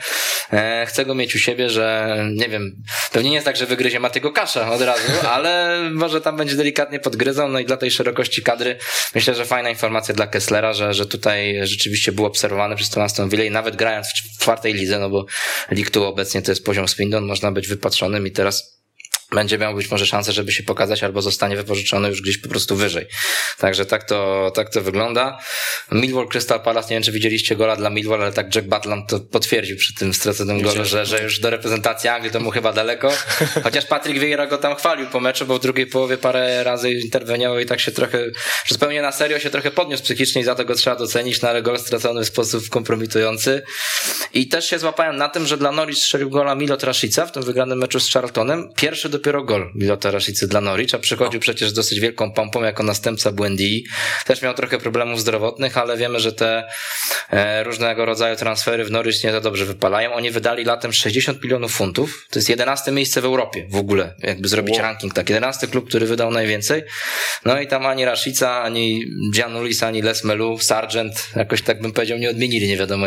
chce go mieć u siebie, że nie wiem, pewnie nie jest tak, że wygryzie Matego Kasza od razu, *laughs* ale może tam będzie delikatnie podgryzał, no i dla tej szerokości kadry myślę, że fajna informacja dla Kesslera, że, że tutaj rzeczywiście był obserwowany przez tą Aston i nawet grając w czwartej lidze, no bo League obecnie to jest poziom Swindon, można być wypatrzonym i teraz będzie miał być może szansę, żeby się pokazać, albo zostanie wypożyczony już gdzieś po prostu wyżej. Także tak to, tak to wygląda. Millwall Crystal Palace, nie wiem czy widzieliście gola dla Millwall, ale tak Jack Butland to potwierdził przy tym straconym golu, że, że już do reprezentacji Anglii to mu chyba daleko. Chociaż Patrick Vieira go tam chwalił po meczu, bo w drugiej połowie parę razy interweniował i tak się trochę, że zupełnie na serio się trochę podniósł psychicznie i za to go trzeba docenić, no ale gol stracony w sposób kompromitujący. I też się złapałem na tym, że dla Norwich strzelił gola Milo Trashica w tym wygranym meczu z Charltonem. Pierwszy dopiero gol Milota Rashicy dla Norwich, a przychodził no. przecież z dosyć wielką pompą jako następca Błędi. Też miał trochę problemów zdrowotnych, ale wiemy, że te e, różnego rodzaju transfery w Norwich nie za dobrze wypalają. Oni wydali latem 60 milionów funtów. To jest 11 miejsce w Europie w ogóle, jakby zrobić wow. ranking. Tak, 11 klub, który wydał najwięcej. No i tam ani Rashica, ani Gianulis, ani Les Melu, Sargent, jakoś tak bym powiedział, nie odmienili, nie wiadomo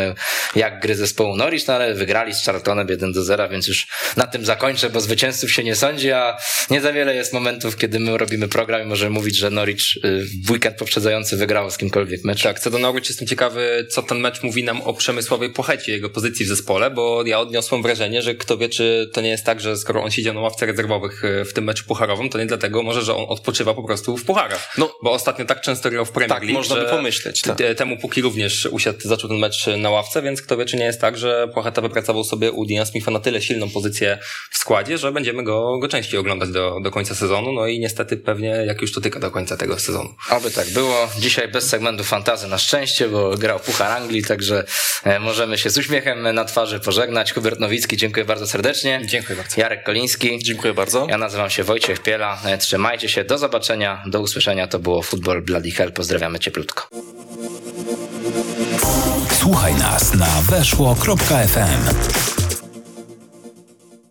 jak gry zespołu Norwich, no ale wygrali z Charltonem 1 do 0, więc już na tym zakończę, bo zwycięzców się nie sądzi, a nie za wiele jest momentów, kiedy my robimy program i możemy mówić, że Norwich y, w weekend poprzedzający wygrało z kimkolwiek mecz. Tak, co do Norwich jestem ciekawy, co ten mecz mówi nam o Przemysłowie Pochecie, jego pozycji w zespole, bo ja odniosłem wrażenie, że kto wie, czy to nie jest tak, że skoro on siedział na ławce rezerwowych y, w tym meczu pucharowym, to nie dlatego może, że on odpoczywa po prostu w pucharach. No, bo ostatnio tak często grał w Premier tak, League, można by pomyśleć. Tak. Temu Puki również usiadł, zaczął ten mecz na ławce, więc kto wie, czy nie jest tak, że Pocheta wypracował sobie u Dina Smitha na tyle silną pozycję w składzie, że będziemy go, go go częściej oglądać do, do końca sezonu, no i niestety pewnie jak już to tyka do końca tego sezonu. Oby tak było. Dzisiaj bez segmentu fantazy na szczęście, bo grał Puchar Anglii, także e, możemy się z uśmiechem na twarzy pożegnać. Hubert Nowicki, dziękuję bardzo serdecznie. Dziękuję bardzo. Jarek Koliński. Dziękuję bardzo. Ja nazywam się Wojciech Piela. E, Trzymajcie się, do zobaczenia, do usłyszenia. To było Football Bloody Hell. Pozdrawiamy cieplutko. Słuchaj nas na weszło.fm.